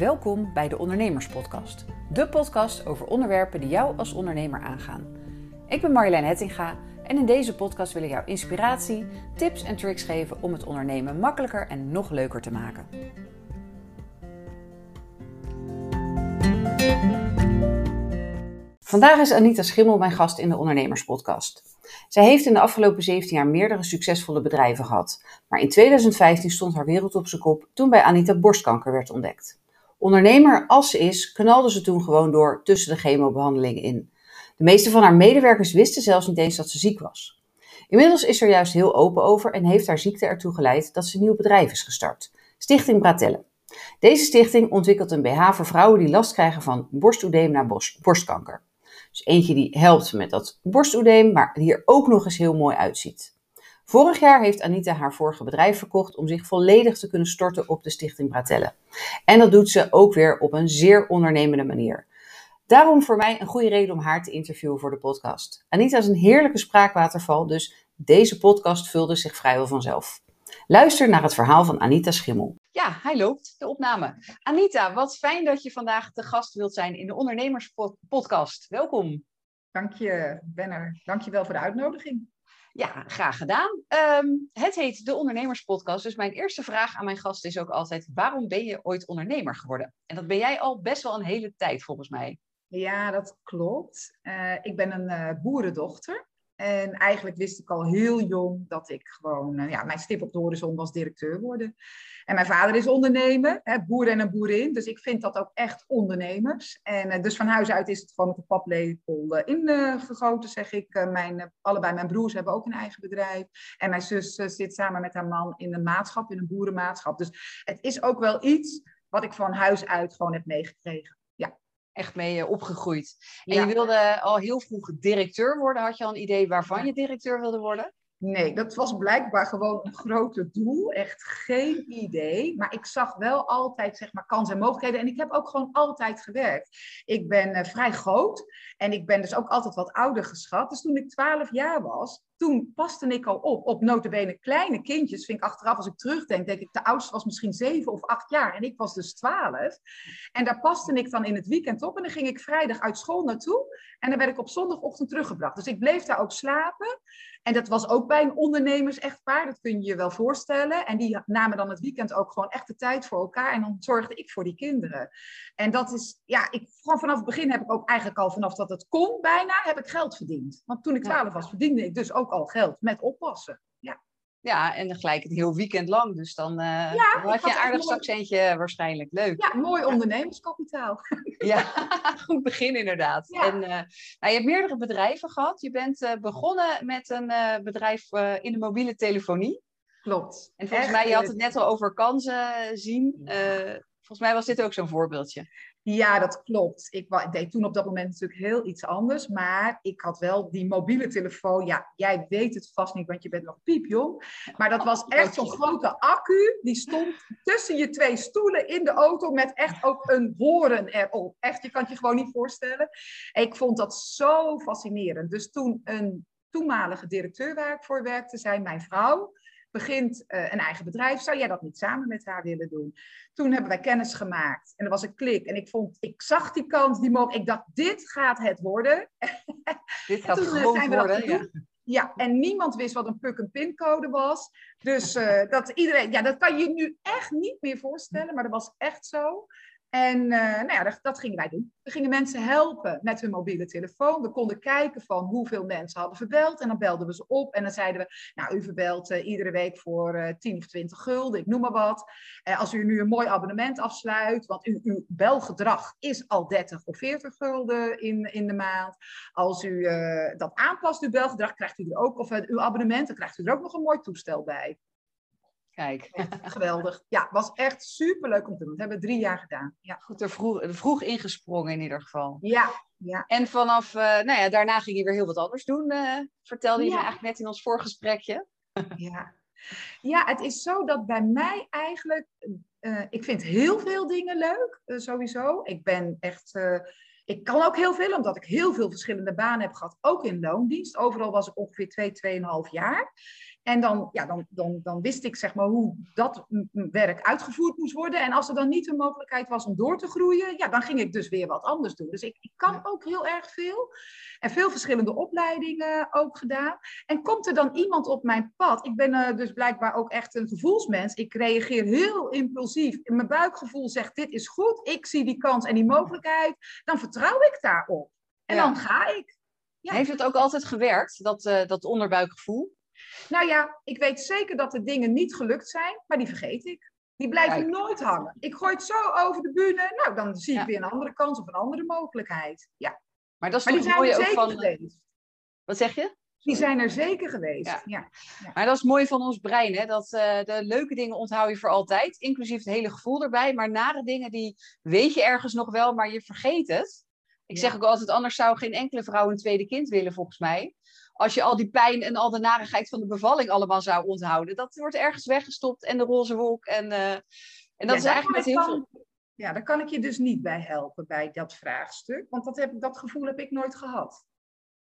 Welkom bij de Ondernemerspodcast. De podcast over onderwerpen die jou als ondernemer aangaan. Ik ben Marjolein Hettinga en in deze podcast wil ik jou inspiratie, tips en tricks geven om het ondernemen makkelijker en nog leuker te maken. Vandaag is Anita Schimmel mijn gast in de Ondernemerspodcast. Zij heeft in de afgelopen 17 jaar meerdere succesvolle bedrijven gehad. Maar in 2015 stond haar wereld op zijn kop toen bij Anita borstkanker werd ontdekt. Ondernemer als ze is, knalde ze toen gewoon door tussen de chemobehandelingen in. De meeste van haar medewerkers wisten zelfs niet eens dat ze ziek was. Inmiddels is er juist heel open over en heeft haar ziekte ertoe geleid dat ze een nieuw bedrijf is gestart. Stichting Bratelle. Deze stichting ontwikkelt een BH voor vrouwen die last krijgen van borstoedeem na borstkanker. Dus eentje die helpt met dat borstoedeem, maar die er ook nog eens heel mooi uitziet. Vorig jaar heeft Anita haar vorige bedrijf verkocht om zich volledig te kunnen storten op de Stichting Bratelle. En dat doet ze ook weer op een zeer ondernemende manier. Daarom voor mij een goede reden om haar te interviewen voor de podcast. Anita is een heerlijke spraakwaterval, dus deze podcast vulde zich vrijwel vanzelf. Luister naar het verhaal van Anita Schimmel. Ja, hij loopt, de opname. Anita, wat fijn dat je vandaag te gast wilt zijn in de Ondernemerspodcast. Welkom. Dank je, Benner. Dank je wel voor de uitnodiging. Ja, graag gedaan. Ehm, het heet de Ondernemerspodcast. Dus mijn eerste vraag aan mijn gast is ook altijd: waarom ben je ooit ondernemer geworden? En dat ben jij al best wel een hele tijd, volgens mij. Ja, dat klopt. Uh, ik ben een uh, boerendochter. En eigenlijk wist ik al heel jong dat ik gewoon, uh, ja, mijn stip op de horizon was directeur worden. En mijn vader is ondernemer, hè, boer en een boerin. Dus ik vind dat ook echt ondernemers. En uh, dus van huis uit is het gewoon met de paplepel uh, ingegoten, zeg ik. mijn, allebei mijn broers hebben ook een eigen bedrijf. En mijn zus zit samen met haar man in een maatschap, in een boerenmaatschap. Dus het is ook wel iets wat ik van huis uit gewoon heb meegekregen echt mee eh, opgegroeid. En je wilde al heel vroeg directeur worden. Had je al een idee waarvan je directeur wilde worden? Nee, dat was blijkbaar gewoon een grote doel. Echt geen idee. Maar ik zag wel altijd zeg maar, kansen en mogelijkheden. En ik heb ook gewoon altijd gewerkt. Ik ben uh, vrij groot. En ik ben dus ook altijd wat ouder geschat. Dus toen ik 12 jaar was, toen paste ik al op. Op notabene kleine kindjes, vind ik achteraf als ik terugdenk, denk ik, de oudste was misschien zeven of acht jaar en ik was dus twaalf. En daar paste ik dan in het weekend op en dan ging ik vrijdag uit school naartoe en dan werd ik op zondagochtend teruggebracht. Dus ik bleef daar ook slapen. En dat was ook bij een ondernemers-echtpaar, dat kun je je wel voorstellen. En die namen dan het weekend ook gewoon echt de tijd voor elkaar. En dan zorgde ik voor die kinderen. En dat is, ja, ik, gewoon vanaf het begin heb ik ook eigenlijk al vanaf dat het kon bijna, heb ik geld verdiend. Want toen ik twaalf was, verdiende ik dus ook al geld met oppassen. Ja. En dan gelijk het heel weekend lang. Dus dan, uh, ja, had je een aardig zakcentje waarschijnlijk. Leuk. Ja, mooi ondernemerskapitaal. Ja, goed begin inderdaad. En uh, nou, je hebt meerdere bedrijven gehad. Je bent uh, begonnen met een bedrijf in de mobiele telefonie. Klopt. En volgens Echt, mij, je had het net al over kansen zien. volgens mij was dit ook zo'n voorbeeldje. Ja, dat klopt. Ik, deed toen op dat moment natuurlijk heel iets anders. Maar ik had wel die mobiele telefoon. Ja, jij weet het vast niet, want je bent nog piepjong. Maar dat was echt zo'n grote accu. Die stond tussen je twee stoelen in de auto. Met echt ook een horen erop. Echt, je kan het je gewoon niet voorstellen. ik vond dat zo fascinerend. Dus toen een toenmalige directeur waar ik voor werkte, zei mijn vrouw begint uh, een eigen bedrijf. Zou jij dat niet samen met haar willen doen? Toen hebben wij kennis gemaakt en er was een klik. En ik vond, ik zag die kans, die mogelijk. Ik dacht, dit gaat het worden. Dit gaat zijn we worden, ja. Ja, en niemand wist wat een puk-en-pin code was. Dus uh, dat iedereen, ja, dat kan je nu echt niet meer voorstellen, maar dat was echt zo. En uh, nou ja, dat, dat, gingen wij doen. We gingen mensen helpen met hun mobiele telefoon. We konden kijken van hoeveel mensen hadden verbeld. En dan belden we ze op. En dan zeiden we, nou, u verbelt uh, iedere week voor uh, eh, 10 of 20 gulden, ik noem maar wat. als u nu een mooi abonnement afsluit, want u, uw belgedrag is al 30 of 40 gulden in, in de maand. Als u dat aanpast, uw belgedrag, krijgt u er ook, of uw abonnement, dan krijgt u er ook nog een mooi toestel bij. Kijk. geweldig. Ja, was echt super leuk om te doen. Dat hebben we drie jaar gedaan. Ja. Goed, er vroeg, vroeg ingesprongen in ieder geval. Ja. ja. En vanaf, uh, nou ja, daarna ging je weer heel wat anders doen. Uh, vertelde je me eigenlijk net in ons voorgesprekje. ja. ja, het is zo dat bij mij eigenlijk, uh, ik vind heel veel dingen leuk, sowieso. Ik ben echt, ik kan ook heel veel, omdat ik heel veel verschillende banen heb gehad, ook in loondienst. Overal was ik ongeveer twee, tweeënhalf jaar. En dan, ja, dan, dan, dan wist ik zeg maar hoe dat werk uitgevoerd moest worden. En als er dan niet een mogelijkheid was om door te groeien, ja, dan ging ik dus weer wat anders doen. Dus ik, ik kan ook heel erg veel. En veel verschillende opleidingen ook gedaan. En komt er dan iemand op mijn pad? Ik ben uh, dus blijkbaar ook echt een gevoelsmens. Ik reageer heel impulsief. Mijn buikgevoel zegt: dit is goed. Ik zie die kans en die mogelijkheid. Dan vertrouw ik daarop. En dan ga ik. Ja. Heeft het ook altijd gewerkt, dat, uh, dat onderbuikgevoel? Nou ja, ik weet zeker dat de dingen niet gelukt zijn, maar die vergeet ik. Die blijven nooit hangen. Ik gooi het zo over de bühne. Nou, dan zie ik weer een andere kans of een andere mogelijkheid. Ja. Maar dat is toch mooi ook van... Geweest. Wat zeg je? Die zijn er zeker geweest. Ja. ja. Maar dat is mooi van ons brein, hè? dat uh, de leuke dingen onthoud je voor altijd, inclusief het hele gevoel erbij. Maar nare dingen, die weet je ergens nog wel, maar je vergeet het. Ik zeg ook altijd, anders zou geen enkele vrouw een tweede kind willen, volgens mij. Als je al die pijn en al de narigheid van de bevalling allemaal zou onthouden. Dat wordt ergens weggestopt en de roze wolk. En, uh, en dat is eigenlijk met heel veel... Ja, daar kan ik je dus niet bij helpen, bij dat vraagstuk. Want dat, heb, dat gevoel heb ik nooit gehad.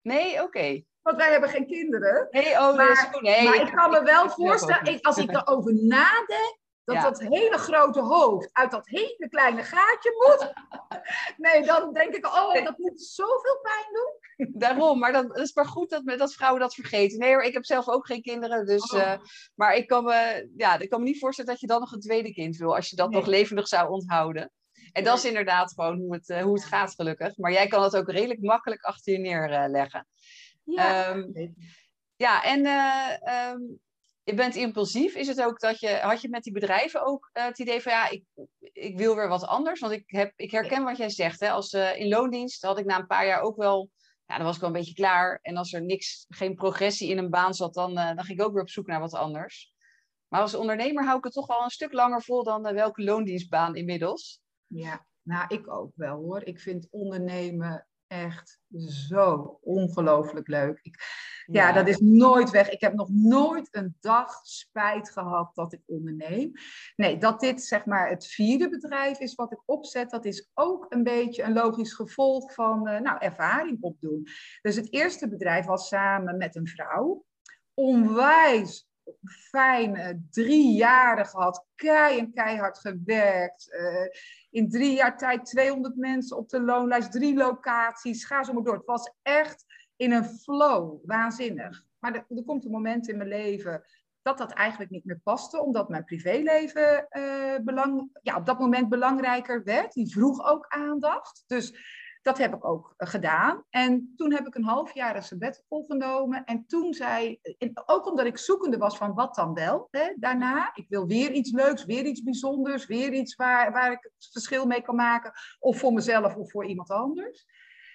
Nee, oké. Want wij hebben geen kinderen. Nee, oh, maar, nee, maar ik kan me wel voorstellen, als ik erover nadenk, dat dat hele grote hoofd uit dat hele kleine gaatje moet. Nee, dan denk ik, oh, dat moet zoveel pijn doen. Daarom, maar dat is maar goed dat, dat vrouwen dat vergeten. Nee hoor, ik heb zelf ook geen kinderen, dus... Oh. Eh, maar ik kan, me, ja, ik kan me niet voorstellen dat je dan nog een tweede kind wil, als je dat nog levendig zou onthouden. En dat is inderdaad gewoon hoe het, uh, hoe het gaat, gelukkig. Maar jij kan het ook redelijk makkelijk achter je neerleggen. Ja, um, ja en uh, um, je bent impulsief. Is het ook dat je, had je met die bedrijven ook uh, het idee van ja, ik, ik wil weer wat anders? Want ik, heb, ik herken wat jij zegt. Hè? Als uh, in loondienst had ik na een paar jaar ook wel, ja, dan was ik wel een beetje klaar. En als er niks, geen progressie in een baan zat, dan, uh, dan ging ik ook weer op zoek naar wat anders. Maar als ondernemer hou ik het toch wel een stuk langer vol dan welke loondienstbaan inmiddels. Ja, nou ik ook wel hoor. Ik vind ondernemen echt zo ongelooflijk leuk. Ik, ja. dat is nooit weg. Ik heb nog nooit een dag spijt gehad dat ik onderneem. Nee, dat dit zeg maar het vierde bedrijf is wat ik opzet, dat is ook een beetje een logisch gevolg van uh, nou, ervaring opdoen. Dus het eerste bedrijf was samen met een vrouw. Onwijs fijn drie jaren gehad, en keihard gewerkt. Uh, in drie jaar tijd 200 mensen op de loonlijst, drie locaties, ga zo maar door. Het was echt in een flow, waanzinnig. Maar er, komt een moment in mijn leven dat dat eigenlijk niet meer paste, omdat mijn privéleven uh, belang, ja, op dat moment belangrijker werd. Die vroeg ook aandacht. Dus dat heb ik ook eh, gedaan. En toen heb ik een half jaar sabbatical genomen. En toen zei, ook omdat ik zoekende was van wat dan wel hè, daarna. Ik wil weer iets leuks, weer iets bijzonders, weer iets waar, waar ik het verschil mee kan maken. Of voor mezelf of voor iemand anders.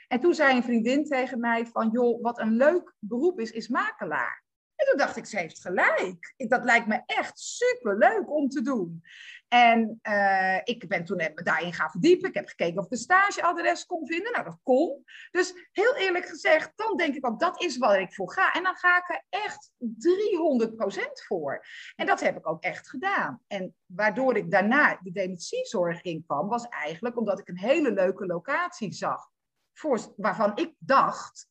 En toen zei een vriendin tegen mij van, joh, wat een leuk beroep is, is makelaar. En toen dacht ik, ze heeft gelijk. Dat lijkt me echt super leuk om te doen. En uh, ik ben toen daarin gaan verdiepen. Ik heb gekeken of ik een stageadres kon vinden. Nou, dat kon. Dus heel eerlijk gezegd, dan denk ik ook, dat is waar ik voor ga. En dan ga ik er echt 300% voor. En dat heb ik ook echt gedaan. En waardoor ik daarna de dementiezorg inkwam, was eigenlijk omdat ik een hele leuke locatie zag. Voor, waarvan ik dacht,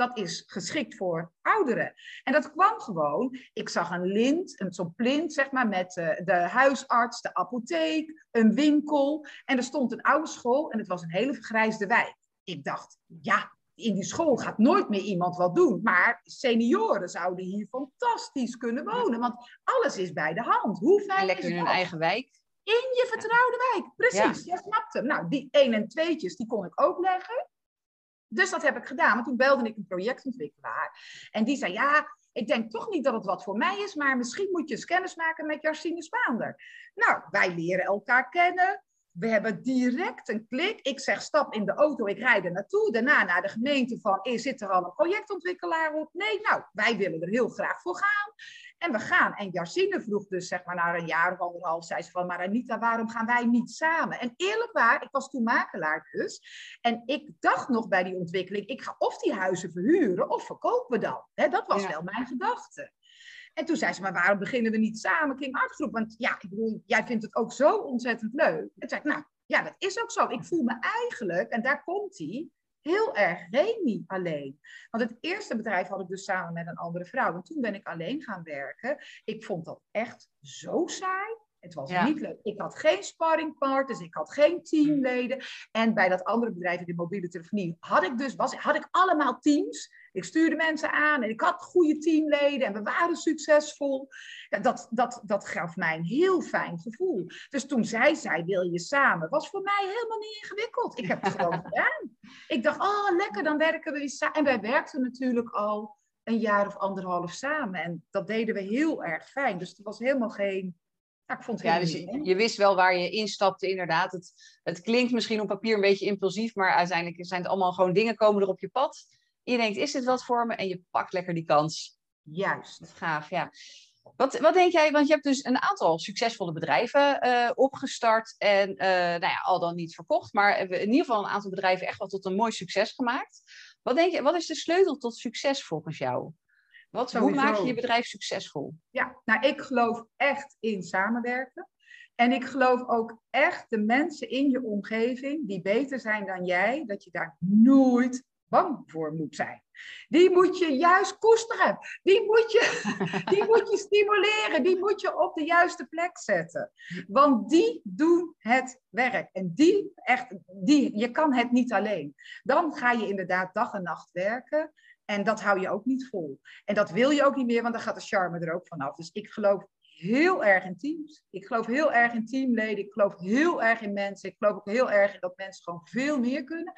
dat is geschikt voor ouderen. En dat kwam gewoon, ik zag een lint, een zo'n plint zeg maar, met uh, de huisarts, de apotheek, een winkel. En er stond een oude school en het was een hele vergrijsde wijk. Ik dacht, ja, in die school gaat nooit meer iemand wat doen. Maar senioren zouden hier fantastisch kunnen wonen. Want alles is bij de hand. Hoe fijn Lekker is in hun eigen wijk. In je vertrouwde wijk. Precies, ja. je snapt hem. Nou, die 1 en tweetjes, die kon ik ook leggen. Dus dat heb ik gedaan. Maar toen belde ik een projectontwikkelaar. En die zei, ja, ik denk toch niet dat het wat voor mij is, maar misschien moet je eens kennis maken met Jarsine Spaander. Nou, wij leren elkaar kennen. We hebben direct een klik. Ik zeg stap in de auto, ik rijd er naartoe. Daarna naar de gemeente van, zit er al een projectontwikkelaar op? Nee, nou, wij willen er heel graag voor gaan. En we gaan. En Jarsine vroeg dus zeg maar na een jaar of anderhalf, zei ze van, maar Anita, waarom gaan wij niet samen? En eerlijk waar, ik was toen makelaar dus. En ik dacht nog bij die ontwikkeling, ik ga of die huizen verhuren of verkopen we dan. dat was wel mijn gedachte. En toen zei ze, maar waarom beginnen we niet samen King Art Groep? Want ja, ik bedoel, jij vindt het ook zo ontzettend leuk. En toen zei ik, nou, ja, dat is ook zo. Ik voel me eigenlijk, en daar komt hij, heel erg Remy alleen. Want het eerste bedrijf had ik dus samen met een andere vrouw. En toen ben ik alleen gaan werken. Ik vond dat echt zo saai. Het was niet leuk. Ik had geen sparringpartners, ik had geen teamleden. En bij dat andere bedrijf in de mobiele telefonie had ik dus was, had ik allemaal teams. Ik stuurde mensen aan en ik had goede teamleden en we waren succesvol. Dat, dat, dat gaf mij een heel fijn gevoel. Dus toen zij zei, wil je samen, was voor mij helemaal niet ingewikkeld. Ik heb het gewoon gedaan. Ik dacht, oh lekker, dan werken we weer samen. En wij werkten natuurlijk al een jaar of anderhalf samen. En dat deden we heel erg fijn. Dus er was helemaal geen ja, ik vond het ja, dus je, wist wel waar je instapte, inderdaad. Het, het klinkt misschien op papier een beetje impulsief, maar uiteindelijk zijn het allemaal gewoon dingen komen er op je pad. je denkt, is dit wat voor me? En je pakt lekker die kans. Juist. Dat gaaf, ja. Wat, wat denk jij, want je hebt dus een aantal succesvolle bedrijven uh, opgestart en uh, nou ja, al dan niet verkocht, maar in ieder geval een aantal bedrijven echt wel tot een mooi succes gemaakt. Wat denk je, wat is de sleutel tot succes volgens jou? Wat, hoe maak je je bedrijf succesvol? Ja, nou ik geloof echt in samenwerken. En ik geloof ook echt de mensen in je omgeving die beter zijn dan jij, dat je daar nooit bang voor moet zijn. Die moet je juist koesteren. Die moet je, die moet je stimuleren. Die moet je op de juiste plek zetten. Want die doen het werk. En die, echt, die, je kan het niet alleen. Dan ga je inderdaad dag en nacht werken. En dat hou je ook niet vol. En dat wil je ook niet meer, want dan gaat de charme er ook vanaf. Dus ik geloof heel erg in teams. Ik geloof heel erg in teamleden. Ik geloof heel erg in mensen. Ik geloof ook heel erg in dat mensen gewoon veel meer kunnen.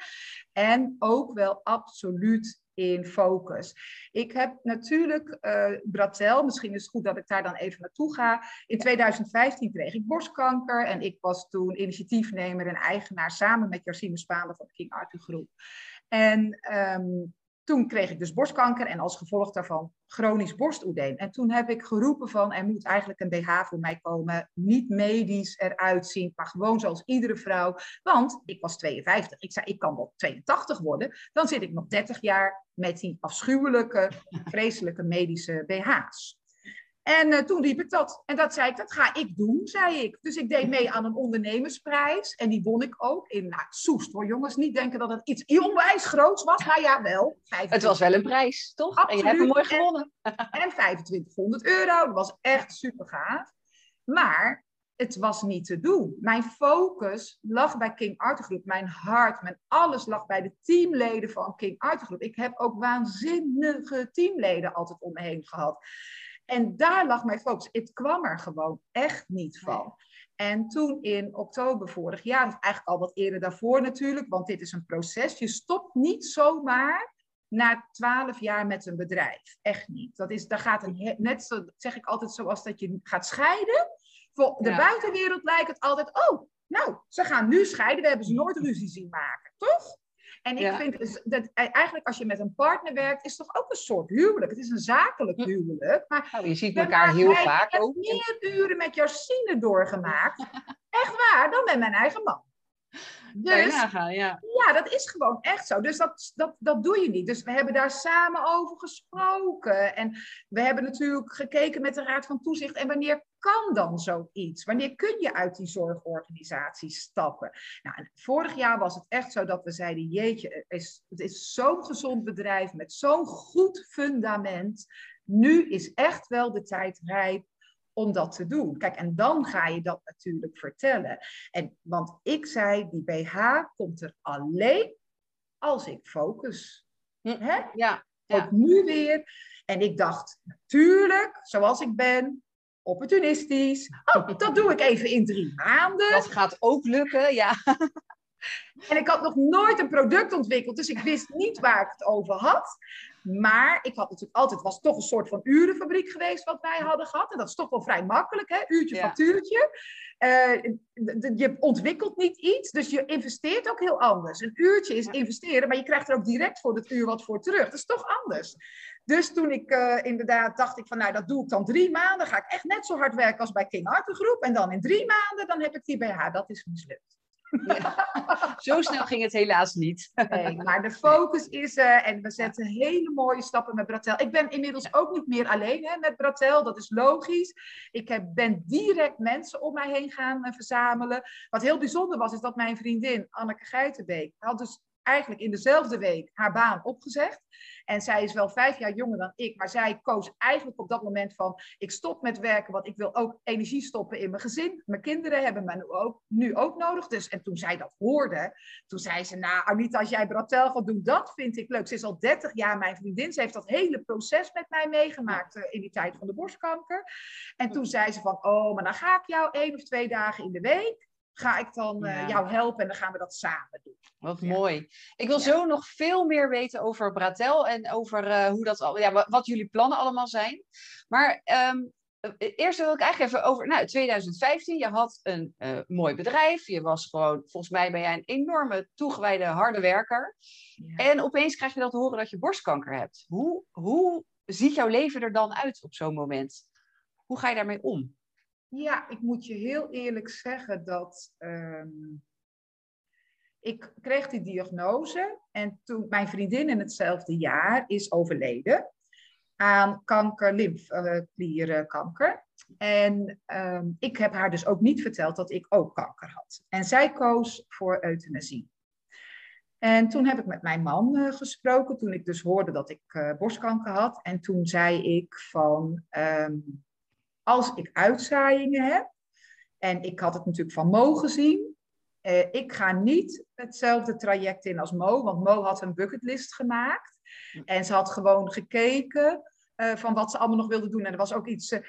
En ook wel absoluut in focus. Ik heb natuurlijk uh, Bratel, misschien is het goed dat ik daar dan even naartoe ga. In 2015 kreeg ik borstkanker en ik was toen initiatiefnemer en eigenaar samen met Jarsine Spaande van de King Arthur Groep. En um, toen kreeg ik dus borstkanker en als gevolg daarvan chronisch borstoedeem. En toen heb ik geroepen van er moet eigenlijk een BH voor mij komen, niet medisch eruit zien, maar gewoon zoals iedere vrouw. Want ik was 52. Ik zei ik kan wel 82 worden, dan zit ik nog 30 jaar met die afschuwelijke, vreselijke medische BH's. En uh, toen riep ik dat. En dat zei ik, dat ga ik doen, zei ik. Dus ik deed mee aan een ondernemersprijs. En die won ik ook in nou, Soest. Hoor jongens, niet denken dat het iets onwijs groots was. Nou ja, wel. Het was wel een prijs, toch? Absoluut. En je hebt hem mooi gewonnen. En, en 2500 euro. Dat was echt super gaaf. Maar het was niet te doen. Mijn focus lag bij King Arthur Group. Mijn hart, mijn alles lag bij de teamleden van King Arthur Group. Ik heb ook waanzinnige teamleden altijd om me heen gehad. En daar lag mijn focus. Het kwam er gewoon echt niet van. En toen in oktober vorig jaar, of eigenlijk al wat eerder daarvoor natuurlijk, want dit is een proces. Je stopt niet zomaar na twaalf jaar met een bedrijf. Echt niet. Dat is, daar gaat een, net zo, zeg ik altijd zoals dat je gaat scheiden. Voor de buitenwereld lijkt het altijd, oh, nou, ze gaan nu scheiden. We hebben ze nooit ruzie zien maken, toch? En ik vind dus dat e-, eigenlijk als je met een partner werkt, is het toch ook een soort huwelijk. Het is een zakelijk huwelijk. Maar nou, je ziet elkaar heel vaak ook. Ik heb meer uren met Jacine doorgemaakt. Echt waar, dan met mijn eigen man. Dus, ja, ja. ja, dat is gewoon echt zo. Dus dat, dat, dat doe je niet. Dus we hebben daar samen over gesproken. En we hebben natuurlijk gekeken met de Raad van Toezicht. En wanneer kan dan zoiets? Wanneer kun je uit die zorgorganisatie stappen? Nou, vorig jaar was het echt zo dat we zeiden: Jeetje, het is, het is zo'n gezond bedrijf met zo'n goed fundament. Nu is echt wel de tijd rijp om dat te doen. Kijk, en dan ga je dat natuurlijk vertellen. En, want ik zei, die BH komt er alleen als ik focus. Hm, Hè? Ja, Ook nu weer. En ik dacht, natuurlijk, zoals ik ben, opportunistisch. Oh, dat doe ik even in drie maanden. Dat gaat ook lukken, ja. En ik had nog nooit een product ontwikkeld, dus ik wist niet waar ik het over had. Maar ik had natuurlijk altijd, was toch een soort van urenfabriek geweest wat wij hadden gehad. En dat is toch wel vrij makkelijk, hè? Uurtje, factuurtje. Uh, je ontwikkelt niet iets, dus je investeert ook heel anders. Een uurtje is investeren, maar je krijgt er ook direct voor het uur wat voor terug. Dat is toch anders. Dus toen ik uh, inderdaad dacht ik van, nou dat doe ik dan drie maanden. Ga ik echt net zo hard werken als bij King Arthur Groep. En dan in drie maanden, dan heb ik die BH. Dat is mislukt. Zo snel ging het helaas niet. Nee, maar de focus is er en we zetten hele mooie stappen met Bratel. Ik ben inmiddels ook niet meer alleen hè, met Bratel, dat is logisch. Ik heb, ben direct mensen om mij heen gaan uh, verzamelen. Wat heel bijzonder was, is dat mijn vriendin Anneke Geitenbeek had dus eigenlijk in dezelfde week haar baan opgezegd. En zij is wel vijf jaar jonger dan ik, maar zij koos eigenlijk op dat moment van, ik stop met werken, want ik wil ook energie stoppen in mijn gezin. Mijn kinderen hebben me nu ook, nu ook nodig. Dus, en toen zij dat hoorde, toen zei ze, nou Anita, als jij Bratel gaat doen, dat vind ik leuk. Ze is al 30 jaar mijn vriendin. Ze heeft dat hele proces met mij meegemaakt uh, in die tijd van de borstkanker. En toen zei ze van, oh, maar dan ga ik jou één of twee dagen in de week ga ik dan uh, jou helpen en dan gaan we dat samen doen. Wat mooi. Ik wil zo nog veel meer weten over Bratel en over uh, hoe dat al, ja, wat jullie plannen allemaal zijn. Maar um, eerst wil ik eigenlijk even over nou, 2015. Je had een uh, mooi bedrijf. Je was gewoon, volgens mij ben jij een enorme toegewijde harde werker. Ja. En opeens krijg je dat te horen dat je borstkanker hebt. Hoe, hoe ziet jouw leven er dan uit op zo'n moment? Hoe ga je daarmee om? Ja, ik moet je heel eerlijk zeggen dat um, ik kreeg die diagnose en toen mijn vriendin in hetzelfde jaar is overleden aan kanker, lymfeklierkanker. En um, ik heb haar dus ook niet verteld dat ik ook kanker had. En zij koos voor euthanasie. En toen heb ik met mijn man uh, gesproken, toen ik dus hoorde dat ik uh, borstkanker had. En toen zei ik van, um, als ik uitzaaiingen heb, en ik had het natuurlijk van Mo gezien, uh, ik ga niet hetzelfde traject in als Mo, want Mo had een bucketlist gemaakt. En ze had gewoon gekeken uh, van wat ze allemaal nog wilde doen. En er was ook iets, uh,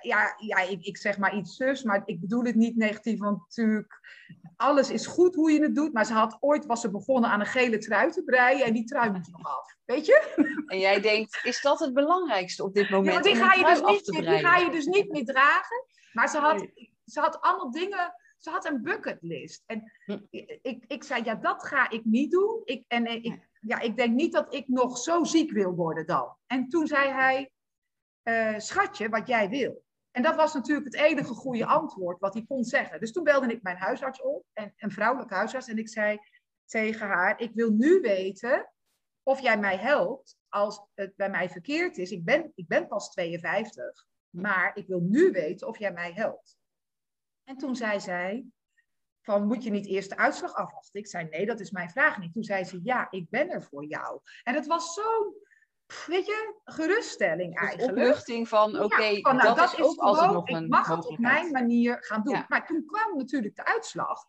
ja, ja ik, ik, zeg maar iets zus, maar ik bedoel het niet negatief, want natuurlijk, alles is goed hoe je het doet. Maar ze had ooit, was ze begonnen aan een gele trui te breien en die trui moet nog af, weet je? En jij denkt, is dat het belangrijkste op dit moment? Ja, die, ga je dus niet, die ga je dus niet meer dragen. Maar ze had, ze had allemaal dingen ze had een bucketlist. En ik, ik zei, ja, dat ga ik niet doen. Ik, en ik, ja, ik denk niet dat ik nog zo ziek wil worden dan. En toen zei hij, uh, schatje, wat jij wil. En dat was natuurlijk het enige goede antwoord wat hij kon zeggen. Dus toen belde ik mijn huisarts op, en, een vrouwelijke huisarts, en ik zei tegen haar, ik wil nu weten of jij mij helpt als het bij mij verkeerd is. Ik ben, ik ben pas 52, maar ik wil nu weten of jij mij helpt. En toen zei zij, van moet je niet eerst de uitslag afwachten? Ik zei nee, dat is mijn vraag niet. Toen zei ze ja, ik ben er voor jou. En het was zo'n, weet je, geruststelling eigenlijk. Opluchting van oké, okay, ja, nou, dat, dat, is ook altijd nog een Ik mag het op mijn manier gaan doen. Ja. Maar toen kwam natuurlijk de uitslag.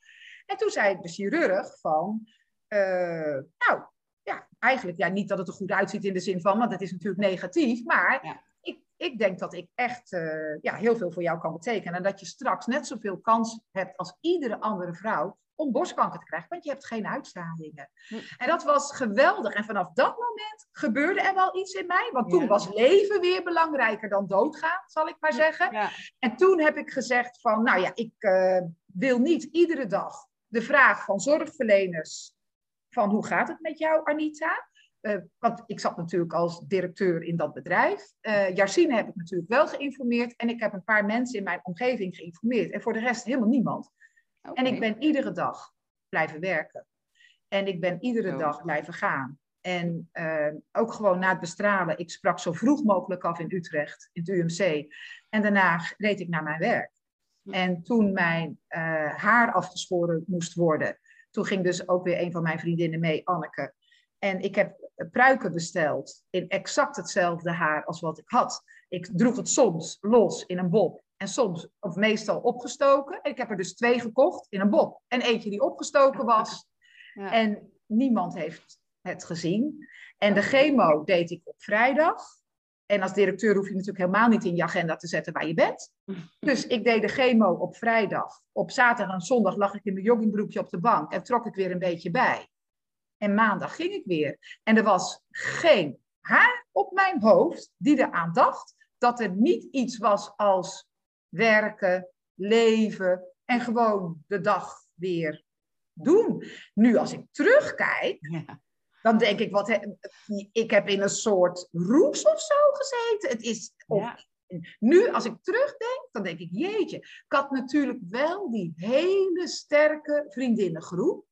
En toen zei de chirurg van, uh, nou ja, eigenlijk ja, niet dat het er goed uitziet in de zin van, want het is natuurlijk negatief, maar ja ik denk dat ik echt uh, ja, heel veel voor jou kan betekenen. En dat je straks net zoveel kans hebt als iedere andere vrouw om borstkanker te krijgen, want je hebt geen uitstralingen. Hm. En dat was geweldig. En vanaf dat moment gebeurde er wel iets in mij, want toen ja. was leven weer belangrijker dan doodgaan, zal ik maar zeggen. Ja. En toen heb ik gezegd van, nou ja, ik uh, wil niet iedere dag de vraag van zorgverleners van hoe gaat het met jou, Anita? Uh, want ik zat natuurlijk als directeur in dat bedrijf. Uh, Jarsine heb ik natuurlijk wel geïnformeerd. En ik heb een paar mensen in mijn omgeving geïnformeerd. En voor de rest helemaal niemand. Okay. En ik ben iedere dag blijven werken. En ik ben iedere oh. dag blijven gaan. En uh, ook gewoon na het bestralen. Ik sprak zo vroeg mogelijk af in Utrecht, in het UMC. En daarna reed ik naar mijn werk. En toen mijn haar afgeschoren moest worden, toen ging dus ook weer een van mijn vriendinnen mee, Anneke. En ik heb pruiken besteld in exact hetzelfde haar als wat ik had. Ik droeg het soms los in een bob en soms, of meestal opgestoken. En ik heb er dus twee gekocht in een bob. En eentje die opgestoken was. Ja. En niemand heeft het gezien. En de chemo deed ik op vrijdag. En als directeur hoef je natuurlijk helemaal niet in je agenda te zetten waar je bent. Dus ik deed de chemo op vrijdag. Op zaterdag en zondag lag ik in mijn joggingbroekje op de bank en trok ik weer een beetje bij. En maandag ging ik weer. En er was geen haar op mijn hoofd die eraan dacht dat er niet iets was als werken, leven en gewoon de dag weer doen. Nu, als ik terugkijk, ja. dan denk ik, wat he, ik heb in een soort roes of zo gezeten. Het is, of, ja. Nu, als ik terugdenk, dan denk ik, jeetje, ik had natuurlijk wel die hele sterke vriendinnengroep.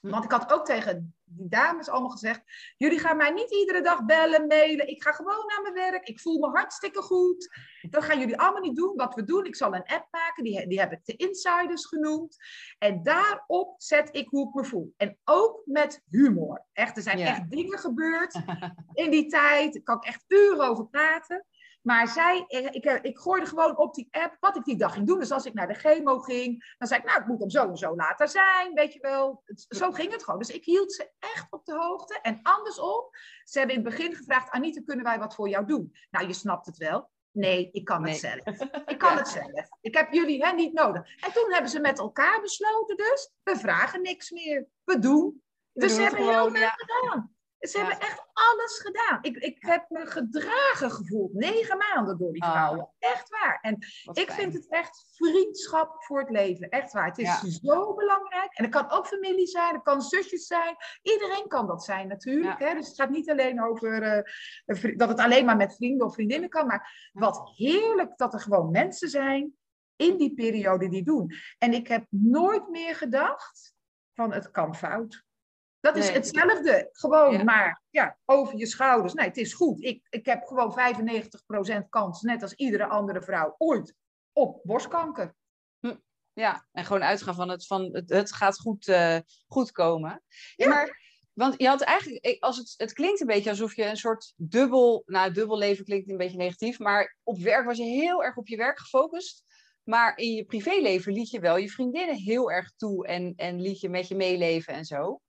Want ik had ook tegen die dames allemaal gezegd: Jullie gaan mij niet iedere dag bellen, mailen. Ik ga gewoon naar mijn werk. Ik voel me hartstikke goed. Dat gaan jullie allemaal niet doen. Wat we doen, ik zal een app maken. Die, die heb ik de Insiders genoemd. En daarop zet ik hoe ik me voel. En ook met humor. Echt, er zijn echt dingen gebeurd in die tijd. Daar kan ik echt uren over praten. Maar zij, ik, ik gooide gewoon op die app wat ik die dag ging doen. Dus als ik naar de chemo ging, dan zei ik, nou, ik moet om zo en zo later zijn, weet je wel. Zo ging het gewoon. Dus ik hield ze echt op de hoogte. En andersom, ze hebben in het begin gevraagd, Anita, kunnen wij wat voor jou doen? Nou, je snapt het wel. Nee, ik kan het zelf. Ik kan het zelf. Ik heb jullie hè, niet nodig. En toen hebben ze met elkaar besloten dus, we vragen niks meer. We doen. dus ze hebben heel veel gedaan. Ze hebben echt alles gedaan. Ik, ik heb me gedragen gevoeld. Negen maanden door die vrouwen. Echt waar. En ik vind het echt vriendschap voor het leven. Echt waar. Het is zo belangrijk. En het kan ook familie zijn. Het kan zusjes zijn. Iedereen kan dat zijn natuurlijk. Hè? Dus het gaat niet alleen over uh, dat het alleen maar met vrienden of vriendinnen kan. Maar wat heerlijk dat er gewoon mensen zijn in die periode die doen. En ik heb nooit meer gedacht van het kan fout. Dat is hetzelfde. Gewoon maar ja, over je schouders. Nee, het is goed. Ik, ik heb gewoon 95% kans, net als iedere andere vrouw ooit, op borstkanker. Hm. Ja, en gewoon uitgaan van het, van het, het gaat goed, uh, goed komen. Ja. Maar, want je had eigenlijk, als het, het klinkt een beetje alsof je een soort dubbel, nou dubbel leven klinkt een beetje negatief, maar op werk was je heel erg op je werk gefocust. Maar in je privéleven liet je wel je vriendinnen heel erg toe en, en liet je met je meeleven en zo.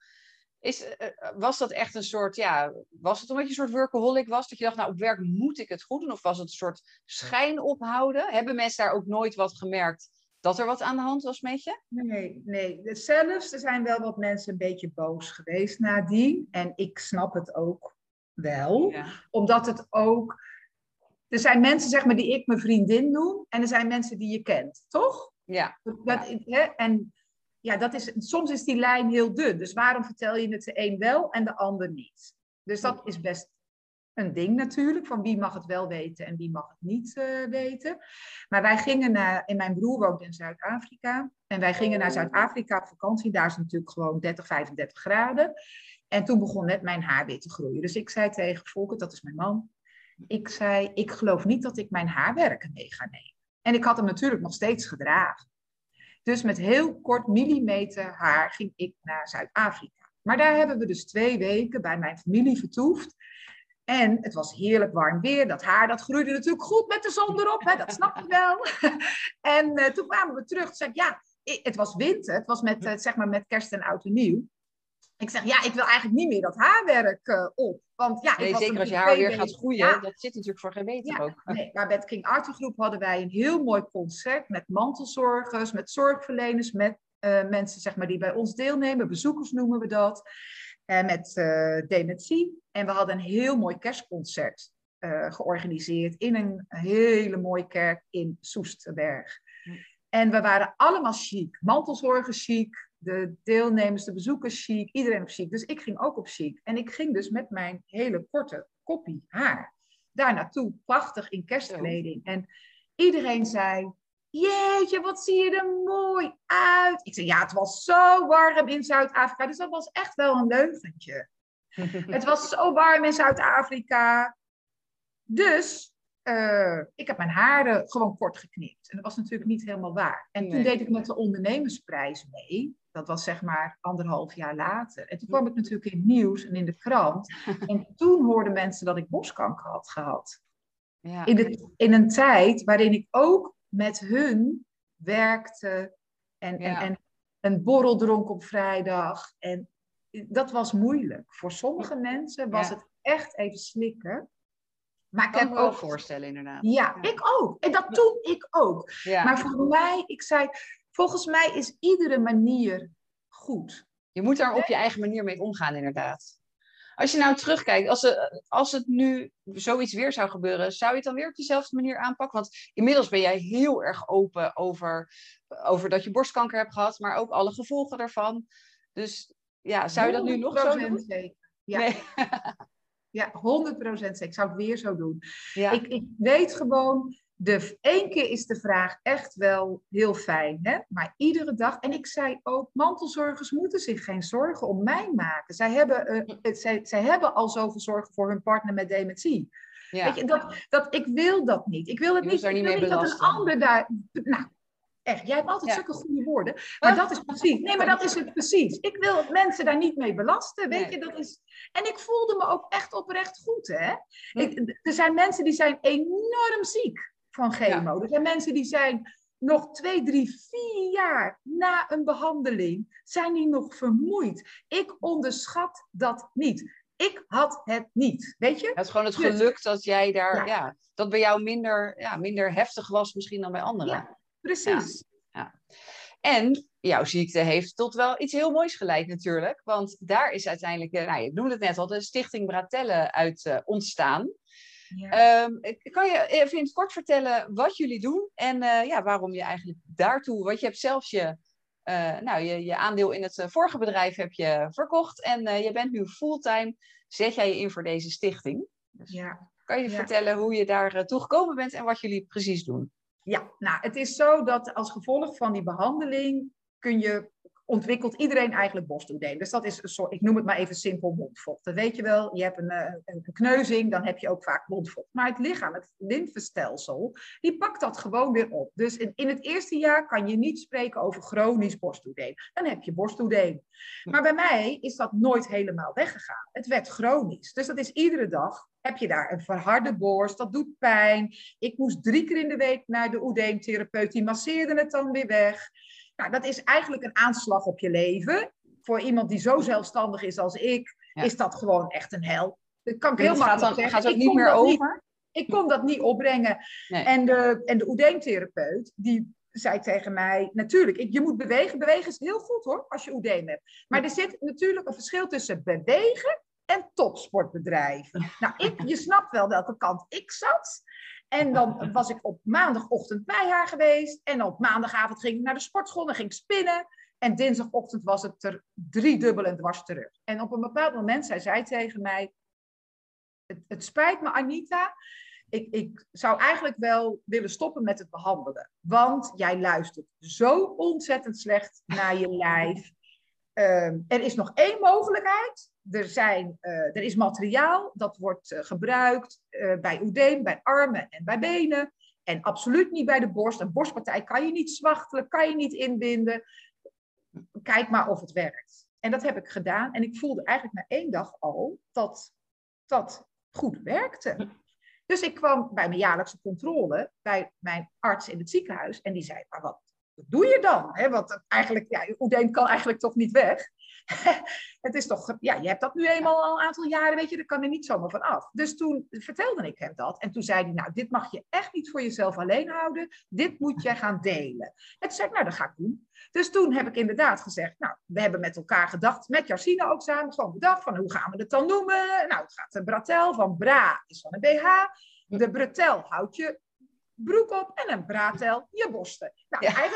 Is, eh, eh, was dat echt een soort, ja, was het omdat je een soort workaholic was? Dat je dacht, nou op werk moet ik het goed doen? Of was het een soort schijn ophouden? Hebben mensen daar ook nooit wat gemerkt dat er wat aan de hand was met je? Nee, nee. Zelfs, er zijn wel wat mensen een beetje boos geweest nadien. En ik snap het ook wel. Omdat het ook... Er zijn mensen, zeg maar, die ik mijn vriendin noem. En er zijn mensen die je kent, toch? Ja. Dat, Hè? En ja, dat is, soms is die lijn heel dun. Dus waarom vertel je het de een wel en de ander niet? Dus dat is best een ding natuurlijk, van wie mag het wel weten en wie mag het niet uh, weten. Maar wij gingen naar, en mijn broer woont in Zuid-Afrika, en wij gingen naar Zuid-Afrika op vakantie. Daar is natuurlijk gewoon 30, 35 graden. En toen begon net mijn haar weer te groeien. Dus ik zei tegen Volker, dat is mijn man, ik zei, ik geloof niet dat ik mijn haarwerken mee ga nemen. En ik had hem natuurlijk nog steeds gedragen. Dus met heel kort millimeter haar ging ik naar Zuid-Afrika. Maar daar hebben we dus twee weken bij mijn familie vertoefd. En het was heerlijk warm weer. Dat haar dat groeide natuurlijk goed met de zon erop. Hè? Dat snap je wel. en uh, toen kwamen we terug. Toen zei ik, ja, het was winter. Het was met, uh, zeg maar met kerst en oud en nieuw. Ik zeg, ja, ik wil eigenlijk niet meer dat haarwerk uh, op. Want, ja, nee, zeker als je haar weer gaat groeien, dat zit natuurlijk voor geen meter ook. Nee, maar bij het King Arthur Groep hadden wij een heel mooi concert met mantelzorgers, met zorgverleners, met uh, mensen zeg maar, die bij ons deelnemen, bezoekers noemen we dat, en met uh, dementie. En we hadden een heel mooi kerstconcert georganiseerd in een hele mooie kerk in Soesterberg. En we waren allemaal chic, mantelzorgers chic, de deelnemers, de bezoekers chic, iedereen op chic. Dus ik ging ook op chic. En ik ging dus met mijn hele korte koppie haar daar naartoe, prachtig in kerstkleding. En iedereen zei, jeetje, wat zie je er mooi uit. Ik zei, ja, het was zo warm in Zuid-Afrika. Dus dat was echt wel een leuventje. het was zo warm in Zuid-Afrika. Dus uh, ik heb mijn haren gewoon kort geknipt. En dat was natuurlijk niet helemaal waar. En toen deed ik met de ondernemersprijs mee. Dat was zeg maar anderhalf jaar later. En toen kwam ik natuurlijk in het nieuws en in de krant. En toen hoorden mensen dat ik borstkanker had gehad. Ja. In, de, in een tijd waarin ik ook met hun werkte. En, en, en een borrel dronk op vrijdag. En dat was moeilijk. Voor sommige mensen was het echt even slikken. Maar ik heb ook voorstellen, inderdaad. Ja, ik ook. En dat toen ik ook. Maar voor mij, ik zei, volgens mij is iedere manier goed. Je moet daar op je eigen manier mee omgaan, inderdaad. Als je nou terugkijkt, als, er, als het nu zoiets weer zou gebeuren, zou je het dan weer op dezelfde manier aanpakken? Want inmiddels ben jij heel erg open over, over dat je borstkanker hebt gehad, maar ook alle gevolgen daarvan. Dus ja, zou je dat nu nog zo doen? Zeker. Ja. Nee. Ja, 100% zeker. Ik zou het weer zo doen. Ja. Ik, ik weet gewoon, de, één keer is de vraag echt wel heel fijn, hè? maar iedere dag. En ik zei ook, mantelzorgers moeten zich geen zorgen om mij maken. Zij hebben, uh, zij, zij hebben al zoveel zorgen voor hun partner met dementie. Ja. Weet je, dat, dat, ik wil dat niet. Ik wil het niet, ik wil niet dat een ander daar... Nou, echt, jij hebt altijd zulke goede woorden. Maar dat is precies... Nee, maar dat is het precies. Ik wil mensen daar niet mee belasten, weet je. Dat is, en ik voelde me ook echt oprecht goed, hè. Ik, er zijn mensen die zijn enorm ziek van chemo. Er zijn mensen die zijn nog twee, drie, vier jaar na een behandeling, zijn die nog vermoeid. Ik onderschat dat niet. Ik had het niet, weet je? Het is gewoon het dus- geluk dat jij daar, ja. dat bij jou minder, ja, minder heftig was misschien dan bij anderen. Ja, precies. Ja. En jouw ziekte heeft tot wel iets heel moois geleid natuurlijk. Want daar is uiteindelijk, eh, nou, je noemde het net al, de Stichting Bratelle uit uh, ontstaan. Ja. Um, kan je even in het kort vertellen wat jullie doen en uh, ja, waarom je eigenlijk daartoe, want je hebt zelfs je, uh, nou, je, je aandeel in het vorige bedrijf heb je verkocht en uh, je bent nu fulltime, zet jij je in voor deze stichting. Dus ja. Kan je ja. vertellen hoe je daar toe gekomen bent en wat jullie precies doen? Ja, nou, het is zo dat als gevolg van die behandeling kun je ontwikkelt iedereen eigenlijk borstvoeding. Dus dat is een soort, ik noem het maar even simpel mondvocht. Dat weet je wel, je hebt een, eh, een, een kneuzing, dan heb je ook vaak mondvocht. Maar het lichaam, het lymfestelsel, die pakt dat gewoon weer op. Dus in, in het eerste jaar kan je niet spreken over chronisch borstvoeding. Dan heb je borstvoeding. Maar bij mij is dat nooit helemaal weggegaan. Het werd chronisch. Dus dat is iedere dag heb je daar een verharde borst, dat doet pijn. Ik moest drie keer in de week naar de oedeemtherapeut, die masseerde het dan weer weg. Nou, dat is eigenlijk een aanslag op je leven. Voor iemand die zo zelfstandig is als ik, is dat gewoon echt een hel. Dat kan ik heel makkelijk gaat zeggen. Gaat het niet meer over? ik kon dat niet opbrengen. En de, en de oedeemtherapeut, die zei tegen mij, natuurlijk, je moet bewegen. Bewegen is heel goed hoor, als je oedeem hebt. Maar er zit natuurlijk een verschil tussen bewegen en topsportbedrijf. Nou, ik, je snapt wel welke kant ik zat. En dan was ik op maandagochtend bij haar geweest. En op maandagavond ging ik naar de sportschool en ging spinnen. En dinsdagochtend was het er driedubbel en dwars terug. En op een bepaald moment zei zij tegen mij... Het, het spijt me, Anita. Ik, ik zou eigenlijk wel willen stoppen met het behandelen. Want jij luistert zo ontzettend slecht naar je lijf. Uh, er is nog één mogelijkheid er, zijn, uh, er is materiaal dat wordt uh, gebruikt uh, bij oedeem, bij armen en bij benen. En absoluut niet bij de borst. Een borstpartij kan je niet zwachtelen, kan je niet inbinden. Kijk maar of het werkt. En dat heb ik gedaan. En ik voelde eigenlijk na één dag al dat dat goed werkte. Dus ik kwam bij mijn jaarlijkse controle bij mijn arts in het ziekenhuis. En die zei, maar wat, doe je dan? Want eigenlijk, ja, oedeem kan eigenlijk toch niet weg. het is toch, ja, je hebt dat nu eenmaal al een aantal jaren, weet je, daar kan er niet zomaar van af. Dus toen vertelde ik hem dat. En toen zei hij, nou, dit mag je echt niet voor jezelf alleen houden. Dit moet jij gaan delen. En toen zei ik, nou, dat ga ik doen. Dus toen heb ik inderdaad gezegd, nou, we hebben met elkaar gedacht, met Jarsine ook samen, gewoon bedacht van, hoe gaan we het dan noemen? Nou, het gaat een bratel van bra is van een BH. De bretel houdt je broek op en een bratel je borsten. Nou, ja.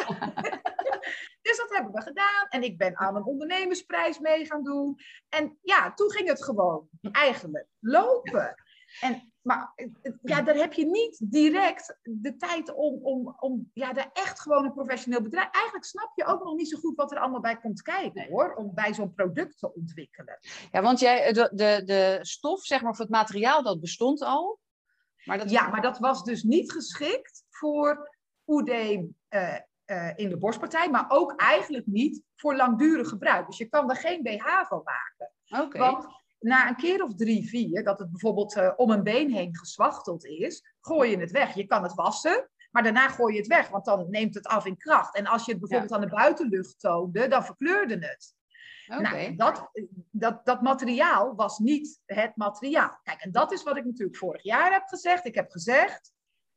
dus dat hebben we gedaan. En ik ben aan een ondernemersprijs mee gaan doen. En ja, toen ging het gewoon eigenlijk lopen. En, maar ja, daar heb je niet direct de tijd om, om, om ja, daar echt gewoon een professioneel bedrijf... Eigenlijk snap je ook nog niet zo goed wat er allemaal bij komt kijken, hoor. Om bij zo'n product te ontwikkelen. Ja, want jij, de, de, de stof, zeg maar, of het materiaal, dat bestond al. Maar dat... Ja, maar dat was dus niet geschikt voor oedeem uh, uh, in de borstpartij, maar ook eigenlijk niet voor langdurig gebruik. Dus je kan er geen BH van maken. Okay. Want na een keer of drie, vier, dat het bijvoorbeeld uh, om een been heen gezwachteld is, gooi je het weg. Je kan het wassen, maar daarna gooi je het weg, want dan neemt het af in kracht. En als je het bijvoorbeeld ja. aan de buitenlucht toonde, dan verkleurde het. Okay. Nou, dat, dat, dat materiaal was niet het materiaal. Kijk, en dat is wat ik natuurlijk vorig jaar heb gezegd. Ik heb gezegd,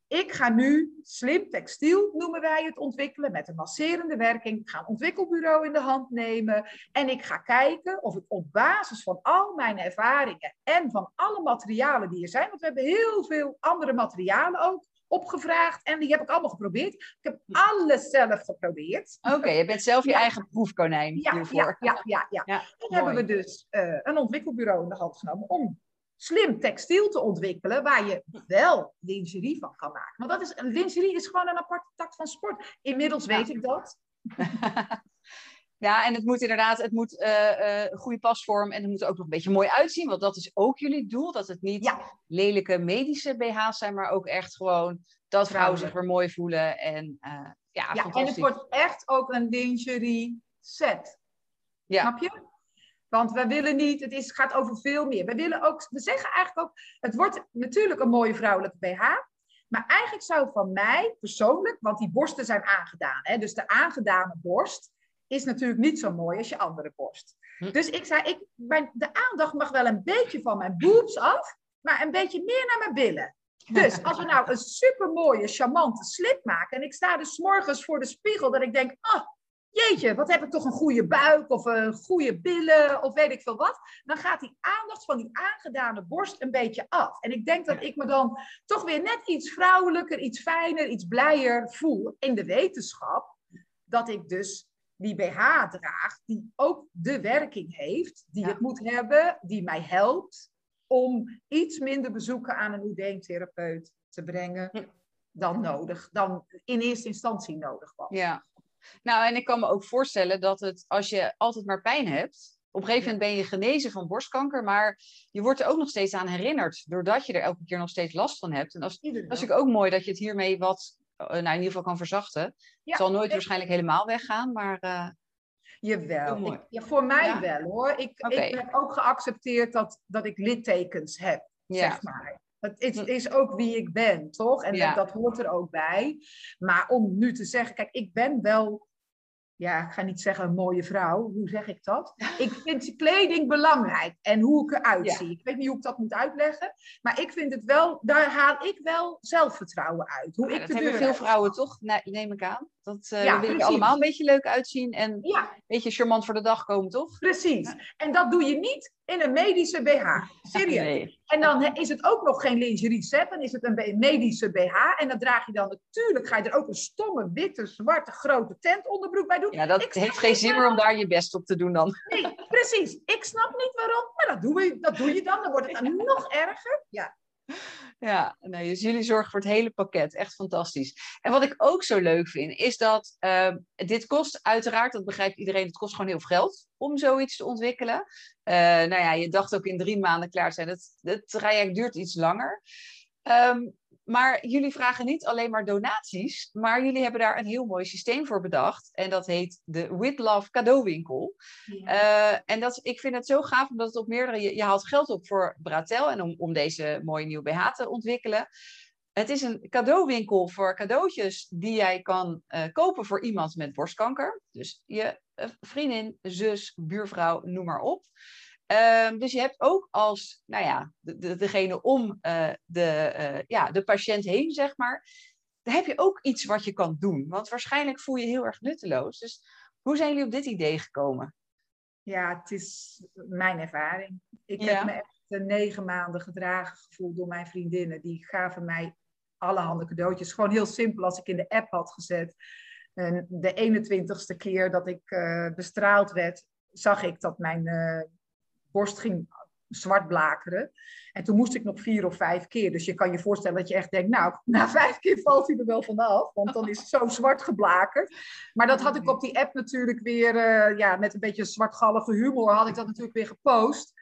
ik ga nu slim textiel, noemen wij het, ontwikkelen met een masserende werking. Ik ga een ontwikkelbureau in de hand nemen. En ik ga kijken of ik op basis van al mijn ervaringen en van alle materialen die er zijn, want we hebben heel veel andere materialen ook, opgevraagd en die heb ik allemaal geprobeerd. Ik heb alles zelf geprobeerd. Oké, okay, je bent zelf je ja. eigen proefkonijn ja, hiervoor. Ja, ja, ja. ja. mooi. hebben we dus uh, een ontwikkelbureau in de hand genomen om slim textiel te ontwikkelen waar je wel lingerie van kan maken. Want dat is, lingerie is gewoon een aparte tak van sport. Inmiddels weet ik dat. Ja, en het moet inderdaad, het moet uh, goede pasvorm en het moet ook nog een beetje mooi uitzien. Want dat is ook jullie doel. Dat het niet lelijke medische BH's zijn, maar ook echt gewoon dat vrouwen zich weer mooi voelen. En, uh, ja, ja en het wordt echt ook een lingerie set. Ja. Snap je? Want we willen niet, het is, gaat over veel meer. We willen ook, we zeggen eigenlijk ook, het wordt natuurlijk een mooie vrouwelijke BH. Maar eigenlijk zou van mij persoonlijk, want die borsten zijn aangedaan. Hè, dus de aangedane borst is natuurlijk niet zo mooi als je andere borst. Hm. Dus ik zei, ik, mijn, de aandacht mag wel een beetje van mijn boobs af, maar een beetje meer naar mijn billen. Dus als we nou een supermooie, charmante slip maken. En ik sta dus morgens voor de spiegel dat ik denk, oh, jeetje, wat heb ik toch een goede buik of een goede billen of weet ik veel wat. Dan gaat die aandacht van die aangedane borst een beetje af. En ik denk dat ik me dan toch weer net iets vrouwelijker, iets fijner, iets blijer voel in de wetenschap. Dat ik dus die BH draag, die ook de werking heeft, die het moet hebben, die mij helpt om iets minder bezoeken aan een oedeemtherapeut te brengen dan nodig, dan in eerste instantie nodig was. Ja, nou en ik kan me ook voorstellen dat het, als je altijd maar pijn hebt, op een gegeven moment ben je genezen van borstkanker, maar je wordt er ook nog steeds aan herinnerd, doordat je er elke keer nog steeds last van hebt. En dat is, natuurlijk ook mooi dat je het hiermee wat nou, in ieder geval kan verzachten. het zal nooit waarschijnlijk helemaal weggaan, maar... Uh, Jawel. Ik, ja, voor mij wel hoor. Ik, ik heb ook geaccepteerd dat, dat ik littekens heb, zeg maar. Het is, hm. is, ook wie ik ben, toch? En dat, dat, hoort er ook bij. Maar om nu te zeggen, kijk, ik ben wel ja, ik ga niet zeggen mooie vrouw. Hoe zeg ik dat? Ik vind kleding belangrijk en hoe ik eruit zie. Ik weet niet hoe ik dat moet uitleggen. Maar ik vind het wel, daar haal ik wel zelfvertrouwen uit. Hoe ja, ik dat hebben veel vrouwen toch, neem ik aan. Dat uh, ja, wil allemaal een beetje leuk uitzien en een beetje charmant voor de dag komen, toch? Precies. En dat doe je niet in een medische BH. Serieus. En dan is het ook nog geen lingerie set, dan is het een medische BH. En dan draag je dan natuurlijk, ga je er ook een stomme, witte, zwarte, grote tentonderbroek bij doen. Ja, dat heeft geen zin meer om daar je best op te doen dan. Nee, precies. Ik snap niet waarom, maar dat doe je, dat doe je dan. Dan wordt het dan nog erger. Ja. Ja, nee, dus jullie zorgen voor het hele pakket. Echt fantastisch. En wat ik ook zo leuk vind, is dat uh, dit kost uiteraard, dat begrijpt iedereen, het kost gewoon heel veel geld om zoiets te ontwikkelen. Uh, nou ja, je dacht ook in drie maanden klaar zijn. Het, het traject duurt iets langer. Um, maar jullie vragen niet alleen maar donaties, maar jullie hebben daar een heel mooi systeem voor bedacht. En dat heet de With Love cadeauwinkel. Ja. Uh, en dat, ik vind het zo gaaf omdat het op meerdere... Je, je haalt geld op voor Bratel en om, om deze mooie nieuwe BH te ontwikkelen. Het is een cadeauwinkel voor cadeautjes die jij kan uh, kopen voor iemand met borstkanker. Dus je uh, vriendin, zus, buurvrouw, noem maar op. Um, dus je hebt ook als, nou ja, de, de, degene om uh, de, uh, ja, de patiënt heen, zeg maar, dan heb je ook iets wat je kan doen. Want waarschijnlijk voel je heel erg nutteloos. Dus hoe zijn jullie op dit idee gekomen? Ja, het is mijn ervaring. Ik heb me echt negen maanden gedragen gevoeld door mijn vriendinnen. Die gaven mij allerhande cadeautjes. Gewoon heel simpel als ik in de app had gezet. En de 21ste keer dat ik uh, bestraald werd, zag ik dat mijn borst ging zwart blakeren. En toen moest ik nog vier of vijf keer. Dus je kan je voorstellen dat je echt denkt, nou, na vijf keer valt hij er wel vanaf. Want dan is het zo zwart geblakerd. Maar dat had ik op die app natuurlijk weer, uh, ja, met een beetje zwartgallige humor, had ik dat natuurlijk weer gepost.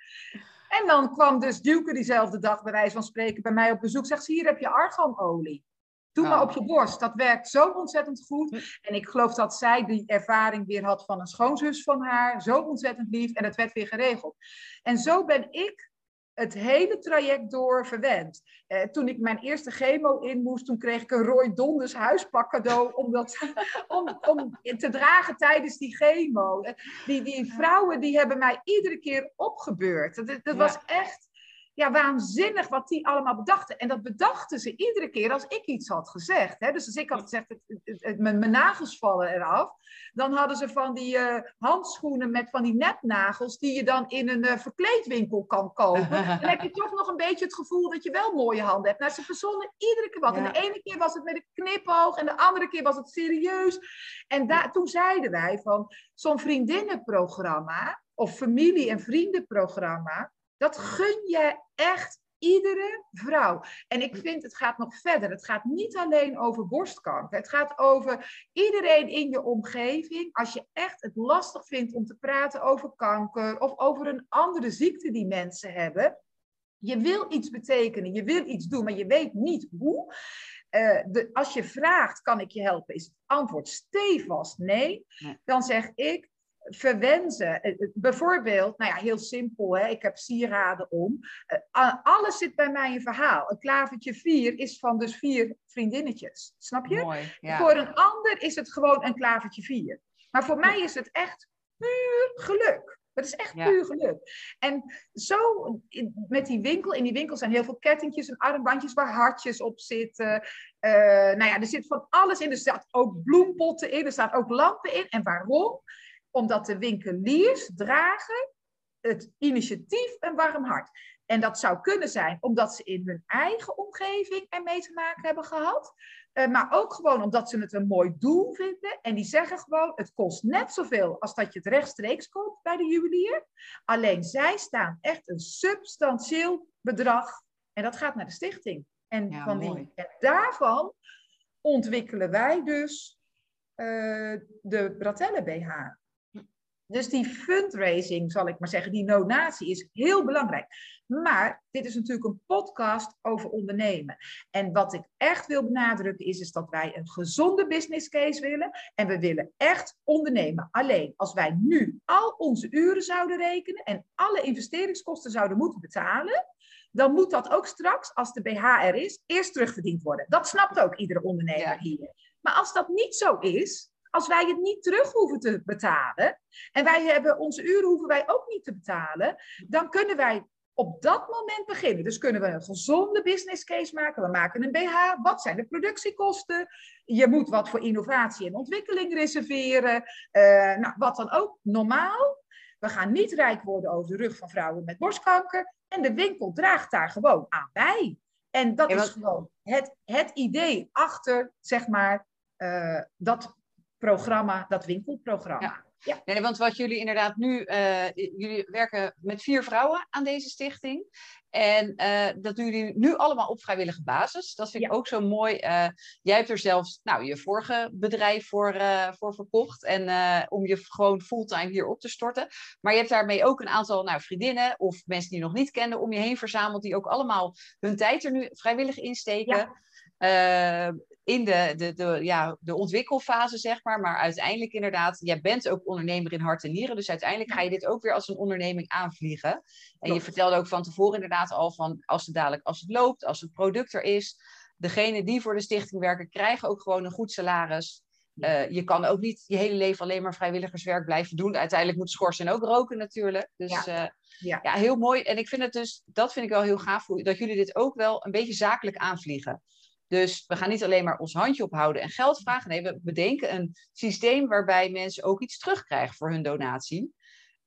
En dan kwam dus Duke diezelfde dag, bij wijze van spreken, bij mij op bezoek. Zegt ze, hier heb je arganolie. Doe maar oh. op je borst. Dat werkt zo ontzettend goed. Hm. En ik geloof dat zij die ervaring weer had van een schoonzus van haar. Zo ontzettend lief. En het werd weer geregeld. En zo ben ik het hele traject door verwend. Eh, toen ik mijn eerste chemo in moest, toen kreeg ik een Roy Donders huispak cadeau om, dat, om, om te dragen tijdens die chemo. Eh, die, die vrouwen die hebben mij iedere keer opgebeurd. Dat, dat was echt ja, waanzinnig wat die allemaal bedachten. En dat bedachten ze iedere keer als ik iets had gezegd. Hè? Dus als ik had gezegd, het, mijn, mijn, nagels vallen eraf. Dan hadden ze van die uh, handschoenen met van die nepnagels... die je dan in een uh, verkleedwinkel kan kopen. dan heb je toch nog een beetje het gevoel dat je wel mooie handen hebt. Nou, ze verzonnen iedere keer wat. En de ene keer was het met een knipoog en de andere keer was het serieus. En daar, toen zeiden wij van, zo'n vriendinnenprogramma... of familie- en vriendenprogramma Dat gun je echt iedere vrouw. En ik vind, het gaat nog verder. Het gaat niet alleen over borstkanker. Het gaat over iedereen in je omgeving. Als je echt het lastig vindt om te praten over kanker of over een andere ziekte die mensen hebben. Je wil iets betekenen, je wil iets doen, maar je weet niet hoe. Uh, de, als je vraagt, kan ik je helpen, is het antwoord stevast nee. nee. Dan zeg ik, verwensen. Eh, eh, bijvoorbeeld, nou ja, heel simpel, hè? ik heb sieraden om. Uh, alles zit bij mij in verhaal. Een klavertje vier is van dus vier vriendinnetjes. Snap je? Mooi, ja. Voor een ander is het gewoon een klavertje vier. Maar voor mij is het echt puur geluk. Het is echt puur geluk. En zo met die winkel, in die winkel zijn heel veel kettingjes en armbandjes waar hartjes op zitten. Uh, nou ja, er zit van alles in. Er staat ook bloempotten in, er staan ook lampen in. En waarom? Omdat de winkeliers dragen het initiatief een warm hart. En dat zou kunnen zijn omdat ze in hun eigen omgeving ermee te maken hebben gehad. Uh, maar ook gewoon omdat ze het een mooi doel vinden. En die zeggen gewoon, het kost net zoveel als dat je het rechtstreeks koopt bij de juwelier. Alleen zij staan echt een substantieel bedrag. En dat gaat naar de stichting. En, Ja, van die, en daarvan ontwikkelen wij dus eh, de Bratelle BH. Dus die fundraising, zal ik maar zeggen, die donatie is heel belangrijk. Maar dit is natuurlijk een podcast over ondernemen. En wat ik echt wil benadrukken is, is dat wij een gezonde business case willen. En we willen echt ondernemen. Alleen als wij nu al onze uren zouden rekenen en alle investeringskosten zouden moeten betalen, dan moet dat ook straks, als de BH er is, eerst terugverdiend worden. Dat snapt ook iedere ondernemer Ja. hier. Maar als dat niet zo is, als wij het niet terug hoeven te betalen, en wij hebben onze uren hoeven wij ook niet te betalen, dan kunnen wij op dat moment beginnen. Dus kunnen we een gezonde business case maken. We maken een BH. Wat zijn de productiekosten? Je moet wat voor innovatie en ontwikkeling reserveren. Eh, nou, wat dan ook. Normaal. We gaan niet rijk worden over de rug van vrouwen met borstkanker. En de winkel draagt daar gewoon aan bij. En dat is gewoon het, het idee achter, zeg maar, eh, dat programma, dat winkelprogramma. Ja. Nee, want wat jullie inderdaad nu, eh, jullie werken met vier vrouwen aan deze stichting. En eh, dat doen jullie nu allemaal op vrijwillige basis. Dat vind ik Ja. ook zo mooi. Eh, jij hebt er zelfs nou, je vorige bedrijf voor, voor verkocht. En om je gewoon fulltime hier op te storten. Maar je hebt daarmee ook een aantal nou, vriendinnen of mensen die je nog niet kenden om je heen verzameld. Die ook allemaal hun tijd er nu vrijwillig insteken. Eh, in de, de, de, ja, de ontwikkelfase, zeg maar. Maar uiteindelijk inderdaad, jij bent ook ondernemer in hart en nieren. Dus uiteindelijk ga je dit ook weer als een onderneming aanvliegen. En je vertelde ook van tevoren inderdaad al van als het dadelijk, als het loopt, als het product er is. Degenen die voor de stichting werken, krijgen ook gewoon een goed salaris. Eh, je kan ook niet je hele leven alleen maar vrijwilligerswerk blijven doen. Uiteindelijk moet schorsen en ook roken natuurlijk. Dus Ja. ja. Ja. ja, heel mooi. En ik vind het dus, dat vind ik wel heel gaaf, dat jullie dit ook wel een beetje zakelijk aanvliegen. Dus we gaan niet alleen maar ons handje ophouden en geld vragen. Nee, we bedenken een systeem waarbij mensen ook iets terugkrijgen voor hun donatie.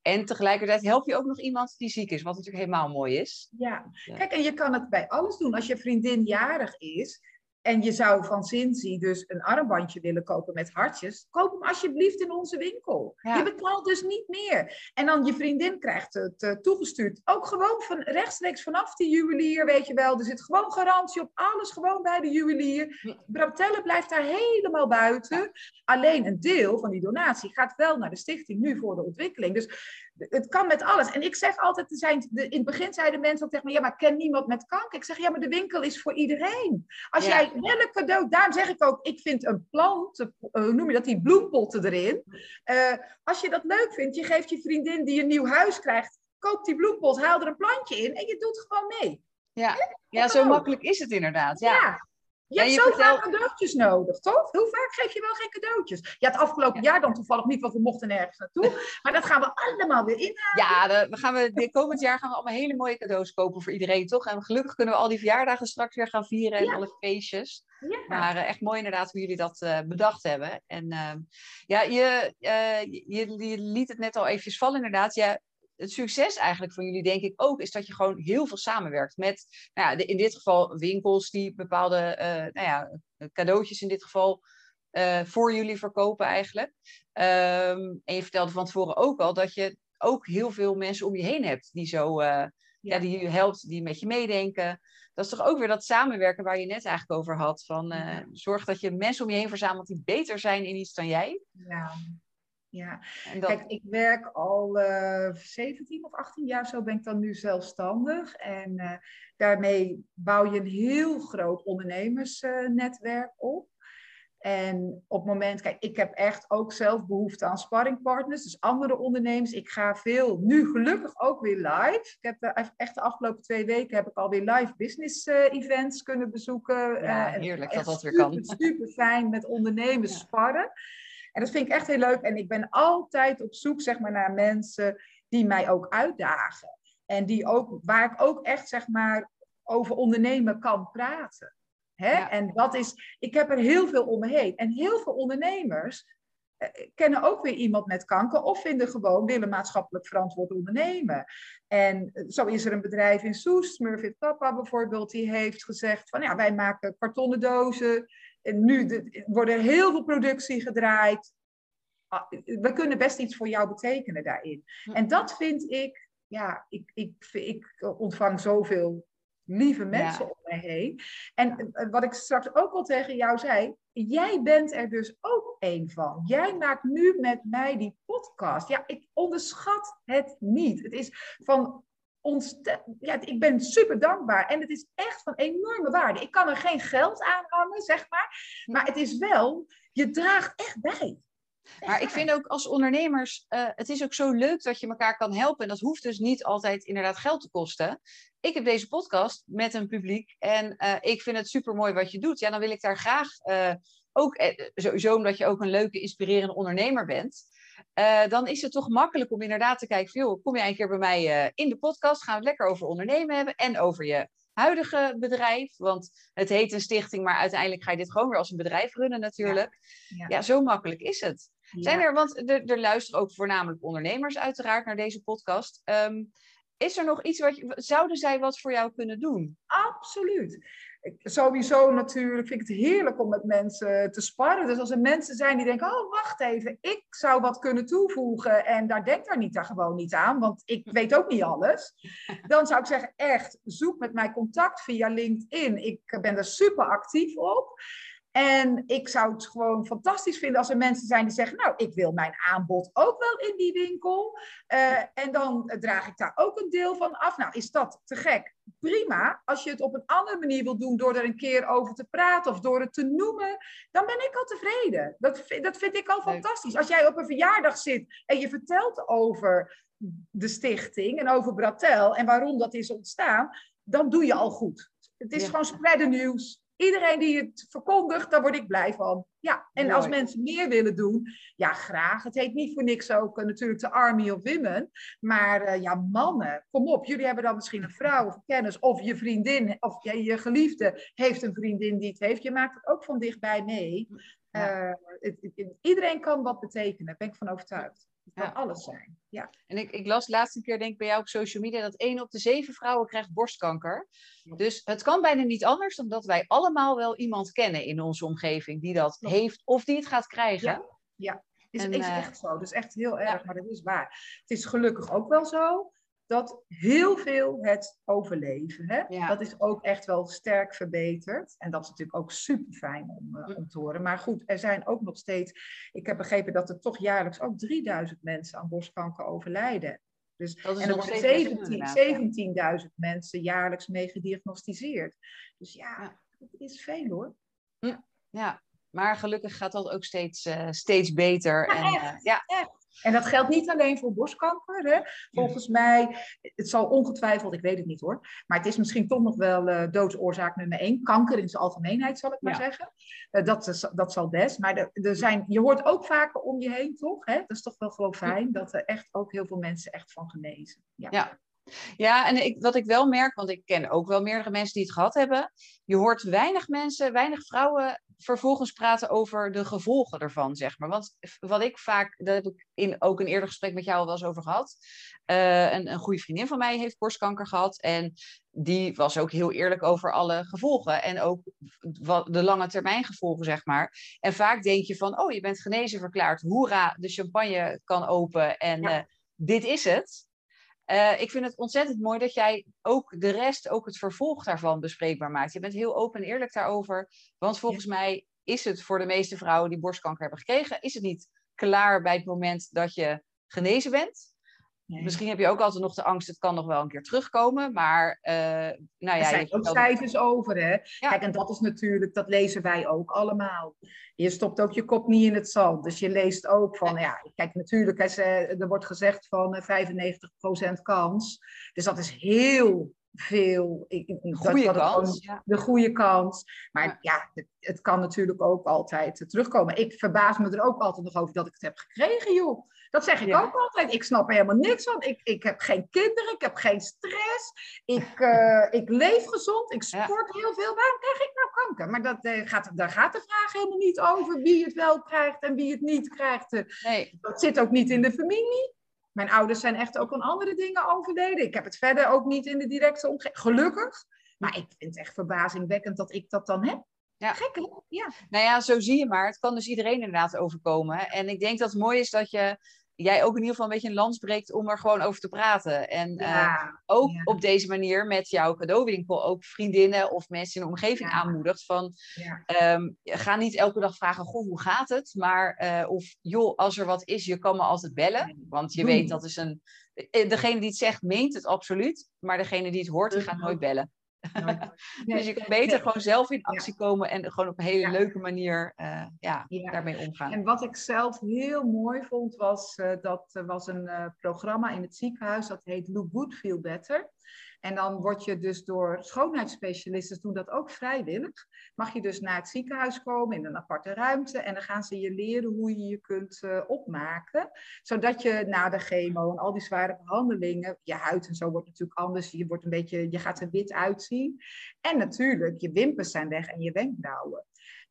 En tegelijkertijd help je ook nog iemand die ziek is, wat natuurlijk helemaal mooi is. Ja. Ja. kijk, en je kan het bij alles doen. Als je vriendin jarig is en je zou van Cincy dus een armbandje willen kopen met hartjes, koop hem alsjeblieft in onze winkel. Ja. Je betaalt dus niet meer. En dan je vriendin krijgt het eh, toegestuurd. Ook gewoon van rechtstreeks vanaf de juwelier, weet je wel. Er zit gewoon garantie op alles, gewoon bij de juwelier. Ja. Bratelle blijft daar helemaal buiten. Alleen een deel van die donatie gaat wel naar de stichting nu voor de ontwikkeling. Dus het kan met alles. En ik zeg altijd, er zijn, de, in het begin zeiden mensen ook tegen me, ja, maar ik ken niemand met kanker. Ik zeg, ja, maar de winkel is voor iedereen. Als Ja. jij welk cadeau, daarom zeg ik ook, ik vind een plant, hoe noem je dat, die bloempotten erin. Eh, als je dat leuk vindt, je geeft je vriendin die een nieuw huis krijgt, koop die bloempot, haal er een plantje in en je doet gewoon mee. Ja, ja zo makkelijk is het inderdaad. Ja. Ja. Je hebt je zo vaak cadeautjes nodig, toch? Hoe vaak geef je wel geen cadeautjes? Ja, het afgelopen jaar dan toevallig niet, want we mochten nergens naartoe. Maar dat gaan we allemaal weer in. Ja, de- we gaan we, dit komend jaar gaan we allemaal hele mooie cadeaus kopen voor iedereen, toch? En gelukkig kunnen we al die verjaardagen straks weer gaan vieren en Ja. alle feestjes. Ja. Maar eh, echt mooi inderdaad hoe jullie dat eh, bedacht hebben. En ehm, ja, je, eh, je, je liet het net al eventjes vallen inderdaad. Ja, het succes eigenlijk van jullie denk ik ook is dat je gewoon heel veel samenwerkt met, nou ja, de- in dit geval winkels die bepaalde eh, nou ja, cadeautjes in dit geval eh, voor jullie verkopen eigenlijk. Ehm, en je vertelde van tevoren ook al dat je ook heel veel mensen om je heen hebt die zo, eh, ja. die je helpt, die met je meedenken. Dat is toch ook weer dat samenwerken waar je net eigenlijk over had. Van zorg dat je mensen om je heen verzamelt die beter zijn in iets dan jij. Ja. Ja, kijk, ik werk al uh, eh, 17 of 18 jaar, zo ben ik dan nu zelfstandig. En uh, daarmee bouw je een heel groot ondernemersnetwerk op. En op het moment, kijk, ik heb echt ook zelf behoefte aan sparringpartners, dus andere ondernemers. Ik ga veel, nu gelukkig ook weer live. Ik heb uh, echt de afgelopen twee weken heb ik alweer live business uh, events kunnen bezoeken. Ja, heerlijk dat dat weer kan. Super fijn met ondernemers ja. sparren. En dat vind ik echt heel leuk. En ik ben altijd op zoek zeg maar, naar mensen die mij ook uitdagen. En die ook, waar ik ook echt zeg maar, over ondernemen kan praten. Hè? En dat is, ik heb er heel veel om me heen. En heel veel ondernemers eh, kennen ook weer iemand met kanker of vinden gewoon willen maatschappelijk verantwoord ondernemen. En eh, zo is er een bedrijf in Soest, Smurfit Papa bijvoorbeeld, die heeft gezegd van ja, wij maken kartonnen dozen. Nu de, wordt er heel veel productie gedraaid. Ah, we kunnen best iets voor jou betekenen daarin. En dat vind ik, ja, ik, ik, ik ontvang zoveel lieve mensen om me heen. En eh, wat ik straks ook al tegen jou zei, jij bent er dus ook een van. Jij maakt nu met mij die podcast. Ja, ik onderschat het niet. Het is van. Ja, ik ben super dankbaar en het is echt van enorme waarde. Ik kan er geen geld aan hangen, zeg maar, maar het is wel, je draagt echt bij. Maar ik vind ook als ondernemers, uh, het is ook zo leuk dat je elkaar kan helpen. En dat hoeft dus niet altijd inderdaad geld te kosten. Ik heb deze podcast met een publiek en uh, ik vind het super mooi wat je doet. Ja, dan wil ik daar graag uh, ook, sowieso omdat je ook een leuke, inspirerende ondernemer bent. Dan is het toch makkelijk om inderdaad te kijken, joh, kom je een keer bij mij in de podcast, gaan we het lekker over ondernemen hebben en over je huidige bedrijf. Want het heet een stichting, maar uiteindelijk ga je dit gewoon weer als een bedrijf runnen natuurlijk. Ja, ja. zo makkelijk is het. Zijn er, want er, er, luisteren ook voornamelijk ondernemers uiteraard naar deze podcast. Um, is er nog iets wat je, zouden zij wat voor jou kunnen doen? Absoluut. Ik, sowieso natuurlijk vind ik het heerlijk om met mensen te sparren. Dus als er mensen zijn die denken, oh wacht even, ik zou wat kunnen toevoegen en daar denkt daar niet daar gewoon niet aan, want ik weet ook niet alles. Dan zou ik zeggen, echt, zoek met mij contact via LinkedIn. Ik ben er super actief op. En ik zou het gewoon fantastisch vinden als er mensen zijn die zeggen, nou, ik wil mijn aanbod ook wel in die winkel. Uh, en dan draag ik daar ook een deel van af. Nou, is dat te gek? Prima. Als je het op een andere manier wil doen door er een keer over te praten of door het te noemen, dan ben ik al tevreden. Dat, dat vind ik al fantastisch. Als jij op een verjaardag zit en je vertelt over de stichting en over Bratel en waarom dat is ontstaan, dan doe je al goed. Het is gewoon spreiden nieuws. Iedereen die het verkondigt, daar word ik blij van. Ja, en als mensen meer willen doen, ja, graag. Het heet niet voor niks ook uh, natuurlijk de Army of Women. Maar uh, ja, mannen, kom op. Jullie hebben dan misschien een vrouw of kennis. Of je vriendin of ja, je geliefde heeft een vriendin die het heeft. Je maakt het ook van dichtbij mee. Uh, het, het, iedereen kan wat betekenen, daar ben ik van overtuigd. Het kan alles zijn. Ja. En ik, ik las laatst een keer, denk ik, bij jou op social media, dat één op de zeven vrouwen krijgt borstkanker. Dus het kan bijna niet anders dan dat wij allemaal wel iemand kennen in onze omgeving die dat heeft of die het gaat krijgen. Ja, ja. Is, en, is echt zo. Dat is echt heel erg, maar dat is waar. Het is gelukkig ook wel zo dat heel veel het overleven. Hè? Dat is ook echt wel sterk verbeterd. En dat is natuurlijk ook super fijn om, uh, om te horen. Maar goed, er zijn ook nog steeds. Ik heb begrepen dat er toch jaarlijks ook 3000 mensen aan borstkanker overlijden. Dus, en er worden 17.000 mensen jaarlijks mee gediagnosticeerd. Dus ja, ja, dat is veel hoor. Ja, ja. maar gelukkig gaat dat ook steeds, uh, steeds beter. Ja, en, echt, uh, ja. echt. En dat geldt niet alleen voor borstkanker. Hè. Volgens mij, het zal ongetwijfeld, ik weet het niet hoor, maar het is misschien toch nog wel uh, doodsoorzaak nummer één. Kanker in zijn algemeenheid, zal ik maar ja. zeggen. Uh, dat, dat zal best. Maar er, er zijn, je hoort ook vaker om je heen, toch? Hè? Dat is toch wel gewoon fijn dat er echt ook heel veel mensen echt van genezen. Ja. ja. Ja, en ik, wat ik wel merk, want ik ken ook wel meerdere mensen die het gehad hebben. Je hoort weinig mensen, weinig vrouwen vervolgens praten over de gevolgen ervan, zeg maar. Want wat ik vaak, dat heb ik in ook een eerder gesprek met jou al wel eens over gehad. Uh, een, een goede vriendin van mij heeft borstkanker gehad. En die was ook heel eerlijk over alle gevolgen. En ook wat, de lange termijn gevolgen, zeg maar. En vaak denk je van, oh, je bent genezen verklaard. Hoera, de champagne kan open en ja. uh, dit is het. Eh, ik vind het ontzettend mooi dat jij ook de rest, ook het vervolg daarvan bespreekbaar maakt. Je bent heel open en eerlijk daarover. Want volgens mij is het voor de meeste vrouwen die borstkanker hebben gekregen, is het niet klaar bij het moment dat je genezen bent. Misschien heb je ook altijd nog de angst, het kan nog wel een keer terugkomen. Maar uh, nou ja, er zijn ook cijfers over, hè? Kijk, en dat is natuurlijk, dat lezen wij ook allemaal. Je stopt ook je kop niet in het zand. Dus je leest ook van, ja, kijk, natuurlijk, er wordt gezegd van 95% eh, kans. Dus dat is heel veel. Goede kans. De goede kans. Maar ja, het, het, kan natuurlijk ook altijd terugkomen. Ik verbaas me er ook altijd nog over dat ik het heb gekregen, joh. Dat zeg ik ook altijd. Ik snap er helemaal niks van. Ik, ik heb geen kinderen, ik heb geen stress. Ik, uh, ik leef gezond, ik sport heel veel. Waarom krijg ik nou kanker? Maar dat, uh, gaat, daar gaat de vraag helemaal niet over wie het wel krijgt en wie het niet krijgt. Nee. Dat zit ook niet in de familie. Mijn ouders zijn echt ook aan andere dingen overleden. Ik heb het verder ook niet in de directe omgeving. Gelukkig. Maar ik vind het echt verbazingwekkend dat ik dat dan heb. Ja. Gek, Ja. Nou ja, zo zie je maar. Het kan dus iedereen inderdaad overkomen. En ik denk dat het mooi is dat je jij ook in ieder geval een beetje een lans breekt om er gewoon over te praten. En eh, ook op deze manier met jouw cadeauwinkel ook vriendinnen of mensen in de omgeving aanmoedigt van ehm, ga niet elke dag vragen, goh, hoe gaat het? Maar uh, of joh, als er wat is, je kan me altijd bellen. Want je weet dat is een. Eh, degene die het zegt, meent het absoluut. Maar degene die het hoort, die gaat nooit bellen. dus je kan beter gewoon zelf in actie komen en gewoon op een hele leuke manier uh, ja, daarmee omgaan. En wat ik zelf heel mooi vond, was uh, dat was een uh, programma in het ziekenhuis dat heet Look Good, Feel Better. En dan word je dus door schoonheidsspecialisten, doen dat ook vrijwillig, mag je dus naar het ziekenhuis komen in een aparte ruimte en dan gaan ze je leren hoe je je kunt uh, opmaken, zodat je na de chemo en al die zware behandelingen, je huid en zo wordt natuurlijk anders, je, wordt een beetje, je gaat er wit uitzien. En natuurlijk, je wimpers zijn weg en je wenkbrauwen.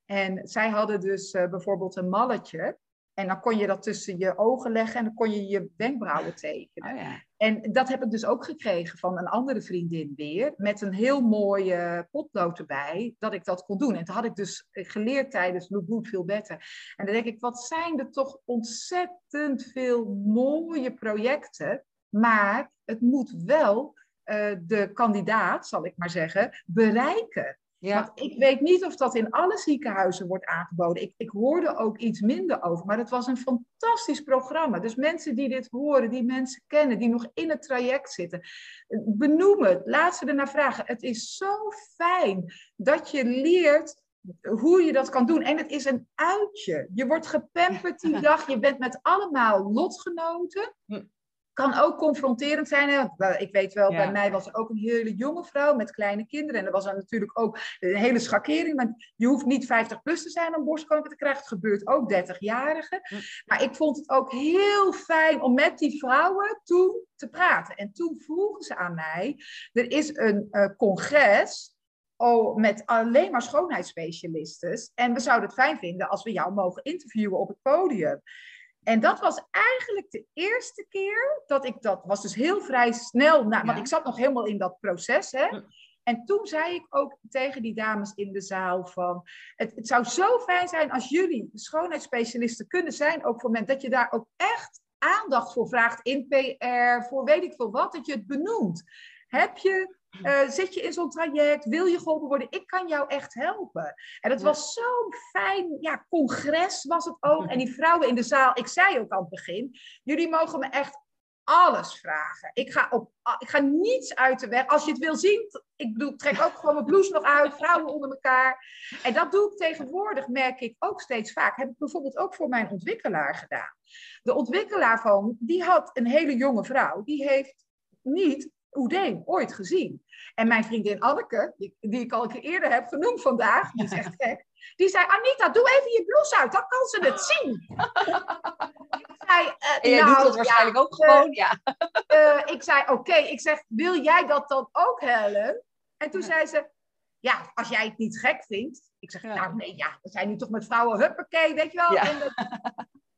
En zij hadden dus uh, bijvoorbeeld een malletje. En dan kon je dat tussen je ogen leggen en dan kon je je wenkbrauwen tekenen. Oh ja. En dat heb ik dus ook gekregen van een andere vriendin weer, met een heel mooie potlood erbij, dat ik dat kon doen. En toen had ik dus geleerd tijdens Look Good Better. En dan denk ik, wat zijn er toch ontzettend veel mooie projecten, maar het moet wel uh, de kandidaat, zal ik maar zeggen, bereiken. Ja. Want ik weet niet of dat in alle ziekenhuizen wordt aangeboden. Ik, ik hoorde ook iets minder over, maar het was een fantastisch programma. Dus mensen die dit horen, die mensen kennen, die nog in het traject zitten, benoem het, laat ze ernaar vragen. Het is zo fijn dat je leert hoe je dat kan doen. En het is een uitje. Je wordt gepamperd die dag. Je bent met allemaal lotgenoten. Kan ook confronterend zijn. Ik weet wel, bij mij was er ook een hele jonge vrouw met kleine kinderen. En er was dan natuurlijk ook een hele schakering. Want je hoeft niet 50 plus te zijn om borstkanker te krijgen. Het gebeurt ook 30-jarigen. Maar ik vond het ook heel fijn om met die vrouwen toen te praten. En toen vroegen ze aan mij, er is een uh, congres Oh, met alleen maar schoonheidsspecialisten. En we zouden het fijn vinden als we jou mogen interviewen op het podium. En dat was eigenlijk de eerste keer dat ik dat was dus heel vrij snel, na, want ik zat nog helemaal in dat proces. Hè? En toen zei ik ook tegen die dames in de zaal van, het, het zou zo fijn zijn als jullie schoonheidsspecialisten kunnen zijn, ook voor het moment dat je daar ook echt aandacht voor vraagt in PR, voor weet ik veel wat, dat je het benoemt. Heb je uh, zit je in zo'n traject? Wil je geholpen worden? Ik kan jou echt helpen. En het was zo'n fijn ja, congres was het ook. En die vrouwen in de zaal, ik zei ook aan het begin, jullie mogen me echt alles vragen. Ik ga, op, ik ga niets uit de weg. Als je het wil zien, ik bedoel, trek ook gewoon mijn blouse nog uit, vrouwen onder elkaar. En dat doe ik tegenwoordig, merk ik ook steeds vaak. Heb ik bijvoorbeeld ook voor mijn ontwikkelaar gedaan. De ontwikkelaar van, die had een hele jonge vrouw. Die heeft niet Oedeen ooit gezien. En mijn vriendin Anneke, die, die, ik al een keer eerder heb genoemd vandaag, die is echt gek, die zei: Anita, doe even je blouse uit, dan kan ze het zien. ik zei, uh, en jij nou, doet het waarschijnlijk ook gewoon, ja. Uh, ik zei: Oké, ik zeg: Wil jij dat dan ook, Helen? En toen zei ze: Ja, als jij het niet gek vindt. Ik zeg: Nou, nee, ja, we zijn nu toch met vrouwen, huppakee, weet je wel. En,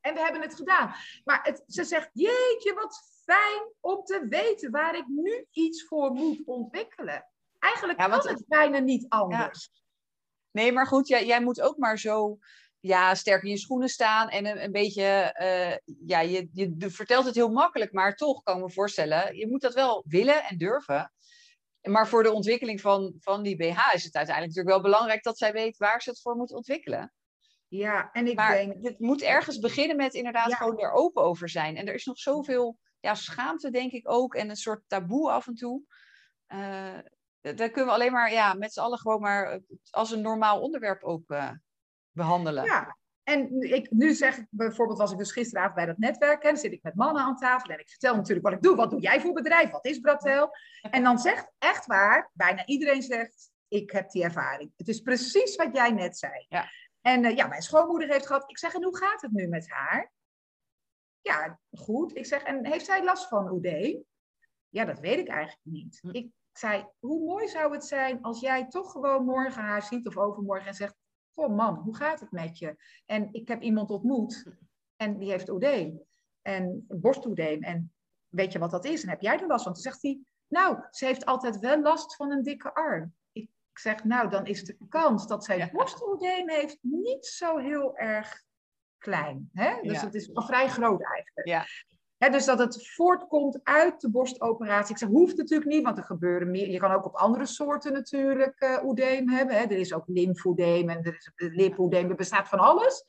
en, we hebben het gedaan. Maar het, ze zegt: Jeetje, wat fijn om te weten waar ik nu iets voor moet ontwikkelen. Eigenlijk ja, kan het bijna niet anders. Nee, maar goed, jij, jij moet ook maar zo ja, sterk in je schoenen staan en een, een beetje, eh, ja, je, je vertelt het heel makkelijk, maar toch kan ik me voorstellen, je moet dat wel willen en durven. Maar voor de ontwikkeling van, van die BH is het uiteindelijk natuurlijk wel belangrijk dat zij weet waar ze het voor moet ontwikkelen. Ja, en ik maar denk... het moet ergens beginnen met inderdaad gewoon er open over zijn. En er is nog zoveel ja, schaamte, denk ik ook, en een soort taboe af en toe. Uh, daar kunnen we alleen maar ja, met z'n allen gewoon maar als een normaal onderwerp ook uh, behandelen. Ja, en ik, nu zeg ik bijvoorbeeld, was ik dus gisteravond bij dat netwerk, en zit ik met mannen aan tafel en ik vertel natuurlijk wat ik doe. Wat doe jij voor bedrijf? Wat is Bratel? En dan zegt echt waar, bijna iedereen zegt, ik heb die ervaring. Het is precies wat jij net zei. Ja. En uh, ja, mijn schoonmoeder heeft gehad. Ik zeg, en hoe gaat het nu met haar? Ja, goed. Ik zeg, en heeft zij last van OD? Ja, dat weet ik eigenlijk niet. Hm. Ik zei, hoe mooi zou het zijn als jij toch gewoon morgen haar ziet of overmorgen en zegt, goh man, hoe gaat het met je? En ik heb iemand ontmoet en die heeft oedeem. En borstoedeem. En weet je wat dat is? En heb jij er last van? Toen zegt hij, nou, ze heeft altijd wel last van een dikke arm. Ik zeg, nou, dan is de kans dat zij ja. borstoedeem heeft niet zo heel erg klein. Hè? Dus Ja. het is wel vrij groot eigenlijk. Ja. Dus dat het voortkomt uit de borstoperatie. Ik zeg, hoeft natuurlijk niet, want er gebeuren meer. Je kan ook op andere soorten natuurlijk eh oedeem hebben. Hè. Er is ook lymfoedeem en er is lipoedeem. Er bestaat van alles.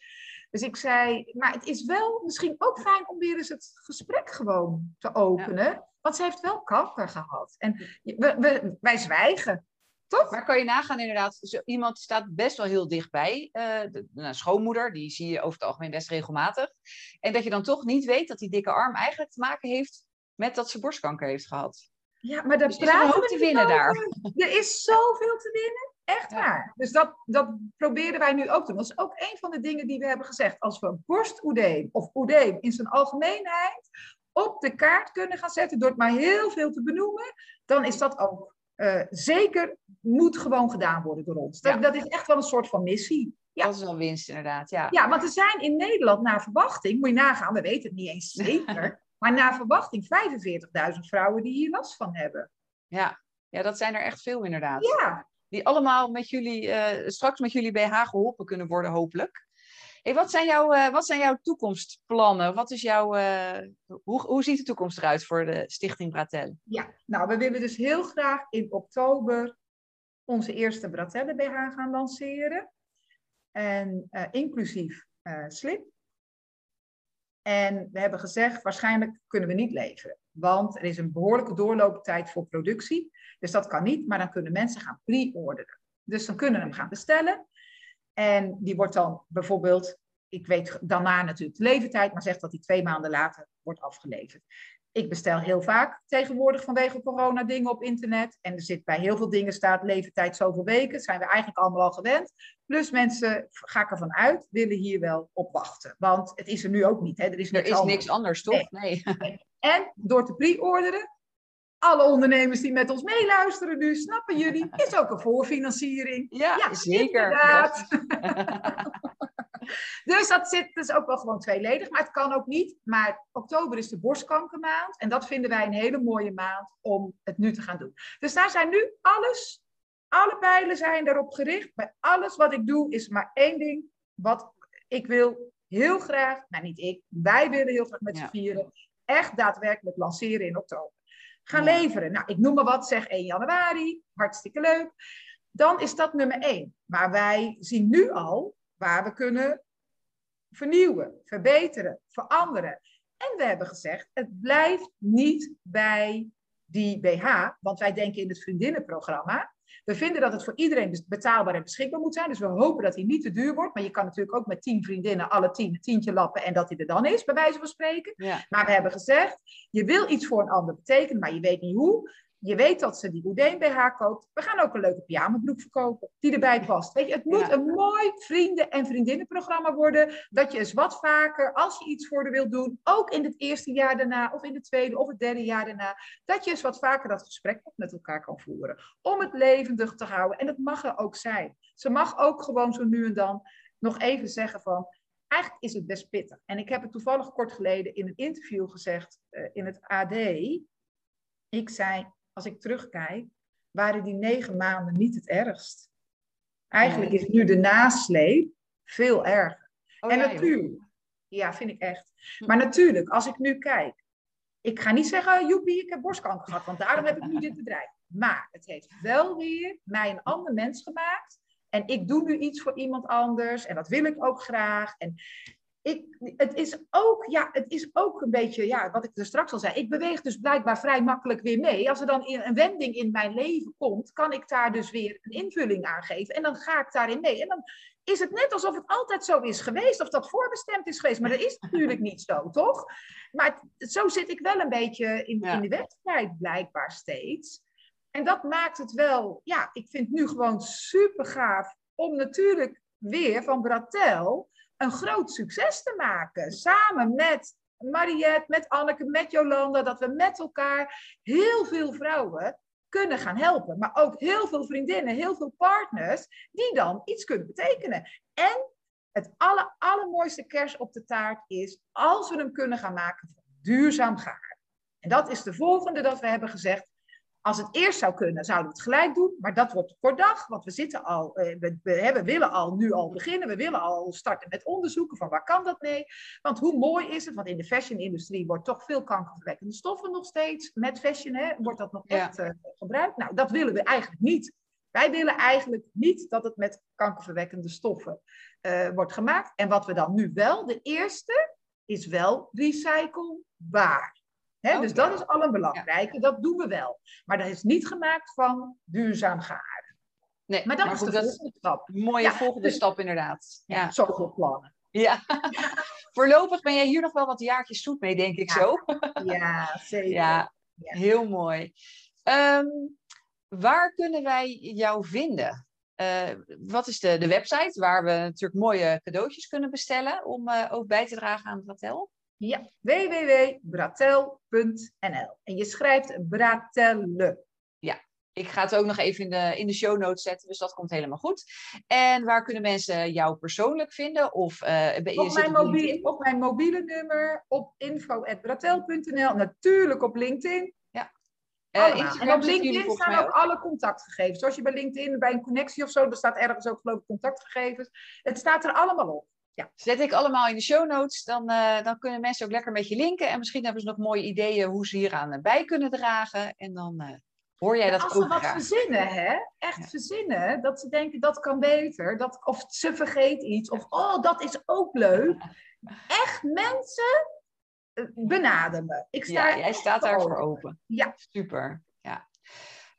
Dus ik zei, maar het is wel misschien ook fijn om weer eens het gesprek gewoon te openen. Want ze heeft wel kanker gehad. En we, we, wij zwijgen. Toch? Maar kan je nagaan inderdaad, zo, iemand staat best wel heel dichtbij. Uh, de, de schoonmoeder, die zie je over het algemeen best regelmatig. En dat je dan toch niet weet dat die dikke arm eigenlijk te maken heeft met dat ze borstkanker heeft gehad. Ja, maar daar dus hoop te winnen over. daar. Er is zoveel te winnen. Echt Ja. waar. Dus dat, dat proberen wij nu ook te doen. Dat is ook een van de dingen die we hebben gezegd. Als we borstoedeem of oedeem in zijn algemeenheid op de kaart kunnen gaan zetten door het maar heel veel te benoemen, dan is dat ook uh, zeker, moet gewoon gedaan worden door ons. Dat, Ja. dat is echt wel een soort van missie. Ja. Dat is wel winst inderdaad, ja. Ja, want er zijn in Nederland naar verwachting, moet je nagaan, we weten het niet eens zeker, maar naar verwachting 45.000 vrouwen die hier last van hebben. Ja. ja, dat zijn er echt veel inderdaad. Ja, Die allemaal met jullie, eh, straks met jullie BH geholpen kunnen worden, hopelijk. Hey, wat, zijn jouw, eh, wat zijn jouw toekomstplannen? Wat is jouw, eh, hoe, hoe ziet de toekomst eruit voor de Stichting Bratel? ja, nou, we willen dus heel graag in oktober onze eerste Bratelle BH gaan lanceren. En eh, inclusief slip. En we hebben gezegd, waarschijnlijk kunnen we niet leveren. Want er is een behoorlijke doorlooptijd voor productie. Dus dat kan niet, maar dan kunnen mensen gaan pre-orderen. Dus dan kunnen we hem gaan bestellen. En die wordt dan bijvoorbeeld, ik weet daarna natuurlijk de levertijd, maar zegt dat die twee maanden later wordt afgeleverd. Ik bestel heel vaak tegenwoordig vanwege corona dingen op internet. En er zit bij heel veel dingen staat levertijd zoveel weken. Dat zijn we eigenlijk allemaal al gewend. Plus mensen, ga ik ervan uit, willen hier wel op wachten. Want het is er nu ook niet. Hè? Er is, Er niks, is anders. niks anders, toch? Nee. En door te pre-orderen, alle ondernemers die met ons meeluisteren nu, snappen jullie, is ook een voorfinanciering. Ja, Ja, zeker. inderdaad. Dus dat zit dus ook wel gewoon tweeledig, maar het kan ook niet. Maar oktober is de borstkankermaand en dat vinden wij een hele mooie maand om het nu te gaan doen. Dus daar zijn nu alles, alle pijlen zijn daarop gericht. Bij alles wat ik doe is maar één ding, wat ik wil heel graag, nou niet ik, wij willen heel graag met Ja. z'n vieren, echt daadwerkelijk lanceren in oktober. Gaan leveren. Nou, ik noem maar wat, zeg 1 januari, hartstikke leuk. Dan is dat nummer één. Maar wij zien nu al waar we kunnen vernieuwen, verbeteren, veranderen. En we hebben gezegd, het blijft niet bij die BH, want wij denken in het vriendinnenprogramma. We vinden dat het voor iedereen betaalbaar en beschikbaar moet zijn. Dus we hopen dat hij niet te duur wordt. Maar je kan natuurlijk ook met tien vriendinnen alle tien een tientje lappen en dat hij er dan is, bij wijze van spreken. Ja. Maar we hebben gezegd, je wil iets voor een ander betekenen, maar je weet niet hoe. Je weet dat ze die Oudeen BH koopt. We gaan ook een leuke pyjamabroek verkopen die erbij past. Weet je, het moet Ja. een mooi vrienden- en vriendinnenprogramma worden. Dat je eens wat vaker, als je iets voor de wilt doen, ook in het eerste jaar daarna, of in het tweede of het derde jaar daarna, dat je eens wat vaker dat gesprek met elkaar kan voeren. Om het levendig te houden. En dat mag er ook zijn. Ze mag ook gewoon zo nu en dan nog even zeggen van, eigenlijk is het best pittig. En ik heb het toevallig kort geleden in een interview gezegd eh, in het AD. Ik zei, als ik terugkijk, waren die negen maanden niet het ergst. Eigenlijk is nu de nasleep veel erger. Oh, en ja, joh. natuurlijk, ja, vind ik echt. Hm. Maar natuurlijk, als ik nu kijk, ik ga niet zeggen, joepie, ik heb borstkanker gehad, want daarom heb ik nu dit bedrijf. Maar het heeft wel weer mij een ander mens gemaakt. En ik doe nu iets voor iemand anders en dat wil ik ook graag. En ik, het, is ook, ja, het is ook een beetje, ja, wat ik er straks al zei. Ik beweeg dus blijkbaar vrij makkelijk weer mee. Als er dan een wending in mijn leven komt, kan ik daar dus weer een invulling aan geven. En dan ga ik daarin mee. En dan is het net alsof het altijd zo is geweest, of dat voorbestemd is geweest. Maar dat is natuurlijk niet zo, toch? Maar het- zo zit ik wel een beetje in, Ja. in de wedstrijd, blijkbaar steeds. En dat maakt het wel, ja, ik vind het nu gewoon super gaaf om natuurlijk weer van Bratel een groot succes te maken. Samen met Mariette, met Anneke, met Jolanda, dat we met elkaar heel veel vrouwen kunnen gaan helpen. Maar ook heel veel vriendinnen, heel veel partners, die dan iets kunnen betekenen. En het aller, allermooiste kers op de taart is als we hem kunnen gaan maken van duurzaam gaar. En dat is de volgende dat we hebben gezegd. Als het eerst zou kunnen, zouden we het gelijk doen. Maar dat wordt een kort dag, want we zitten al, eh, we, we, willen al nu al beginnen. We willen al starten met onderzoeken van waar kan dat mee. Want hoe mooi is het, want in de fashion-industrie wordt toch veel kankerverwekkende stoffen nog steeds. Met fashion hè, wordt dat nog Ja. echt eh, gebruikt. Nou, dat willen we eigenlijk niet. Wij willen eigenlijk niet dat het met kankerverwekkende stoffen eh, wordt gemaakt. En wat we dan nu wel, de eerste, is wel recyclebaar. Dus dat is al een belangrijke, dat doen we wel. Maar dat is niet gemaakt van duurzaam gaar. Nee, Maar dat is goed, de volgende stap. mooie Ja, volgende dus- stap inderdaad. Ja. Zoveel plannen. ja. Voorlopig ben jij hier nog wel wat jaartjes zoet mee, denk ik Ja. zo. Ja, zeker. Ja, heel mooi. Ehm, waar kunnen wij jou vinden? Eh, wat is de, de website waar we natuurlijk mooie cadeautjes kunnen bestellen om eh, ook bij te dragen aan Bratel? Ja, www.bratel.nl. En je schrijft Bratelle. Ik ga het ook nog even in de, in de show notes zetten, dus dat komt helemaal goed. En waar kunnen mensen jou persoonlijk vinden? Of eh, je Op mijn, mobiele, op mijn mobiele nummer, op info.bratel.nl. Natuurlijk op LinkedIn. Eh, Allemaal. Instagram en op LinkedIn staan ook alle contactgegevens. Zoals je bij LinkedIn bij een connectie of zo, er staat ergens ook geloof ik contactgegevens. Het staat er allemaal op. Zet ik allemaal in de show notes. Dan, eh, dan kunnen mensen ook lekker met je linken. En misschien hebben ze nog mooie ideeën hoe ze hieraan eh, bij kunnen dragen. En dan eh, hoor jij Ja, dat als ook ze wat verzinnen, hè? echt Ja. verzinnen, dat ze denken dat kan beter, dat, of ze vergeet iets, of oh, dat is ook leuk. Echt mensen benader me. Ik sta Ja, jij staat daarvoor open. open. Ja. Super. Ja.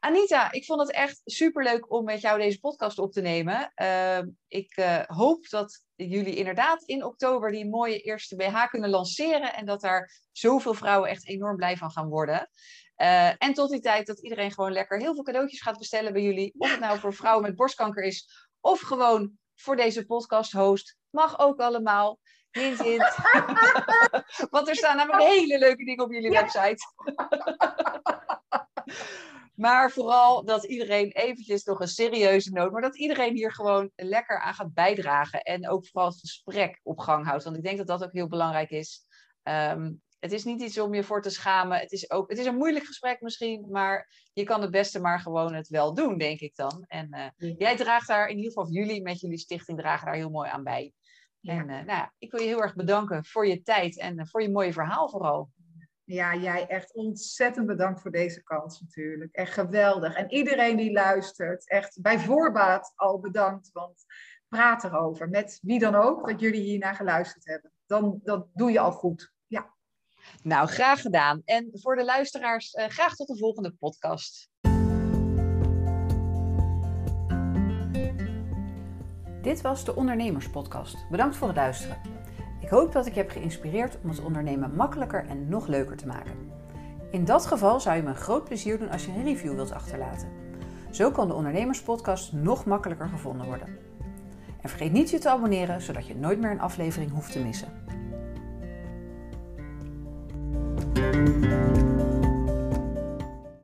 Anita, ik vond het echt superleuk om met jou deze podcast op te nemen. Ehm, ik eh, hoop dat jullie inderdaad in oktober die mooie eerste BH kunnen lanceren. En dat daar zoveel vrouwen echt enorm blij van gaan worden. Eh, en tot die tijd dat iedereen gewoon lekker heel veel cadeautjes gaat bestellen bij jullie. Of het nou voor vrouwen met borstkanker is. Of gewoon voor deze podcast host. Mag ook allemaal. Hint, hint. Want er staan namelijk hele leuke dingen op jullie Ja. website. Maar vooral dat iedereen eventjes nog een serieuze noot, maar dat iedereen hier gewoon lekker aan gaat bijdragen. En ook vooral het gesprek op gang houdt. Want ik denk dat dat ook heel belangrijk is. Ehm, het is niet iets om je voor te schamen. Het is, ook, het is een moeilijk gesprek misschien, maar je kan het beste maar gewoon het wel doen, denk ik dan. En eh, Ja. jij draagt daar, in ieder geval jullie met jullie stichting, dragen daar heel mooi aan bij. Ja. En eh, nou ja, ik wil je heel erg bedanken voor je tijd en voor je mooie verhaal vooral. Ja, jij echt ontzettend bedankt voor deze kans natuurlijk. Echt geweldig. En iedereen die luistert, echt bij voorbaat al bedankt. Want praat erover met wie dan ook, dat jullie hiernaar geluisterd hebben. Dan dat doe je al goed. Ja. Nou, graag gedaan. En voor de luisteraars, eh, graag tot de volgende podcast. Dit was de Ondernemerspodcast. Bedankt voor het luisteren. Ik hoop dat ik je heb geïnspireerd om het ondernemen makkelijker en nog leuker te maken. In dat geval zou je me een groot plezier doen als je een review wilt achterlaten. Zo kan de Ondernemerspodcast nog makkelijker gevonden worden. En vergeet niet je te abonneren, zodat je nooit meer een aflevering hoeft te missen.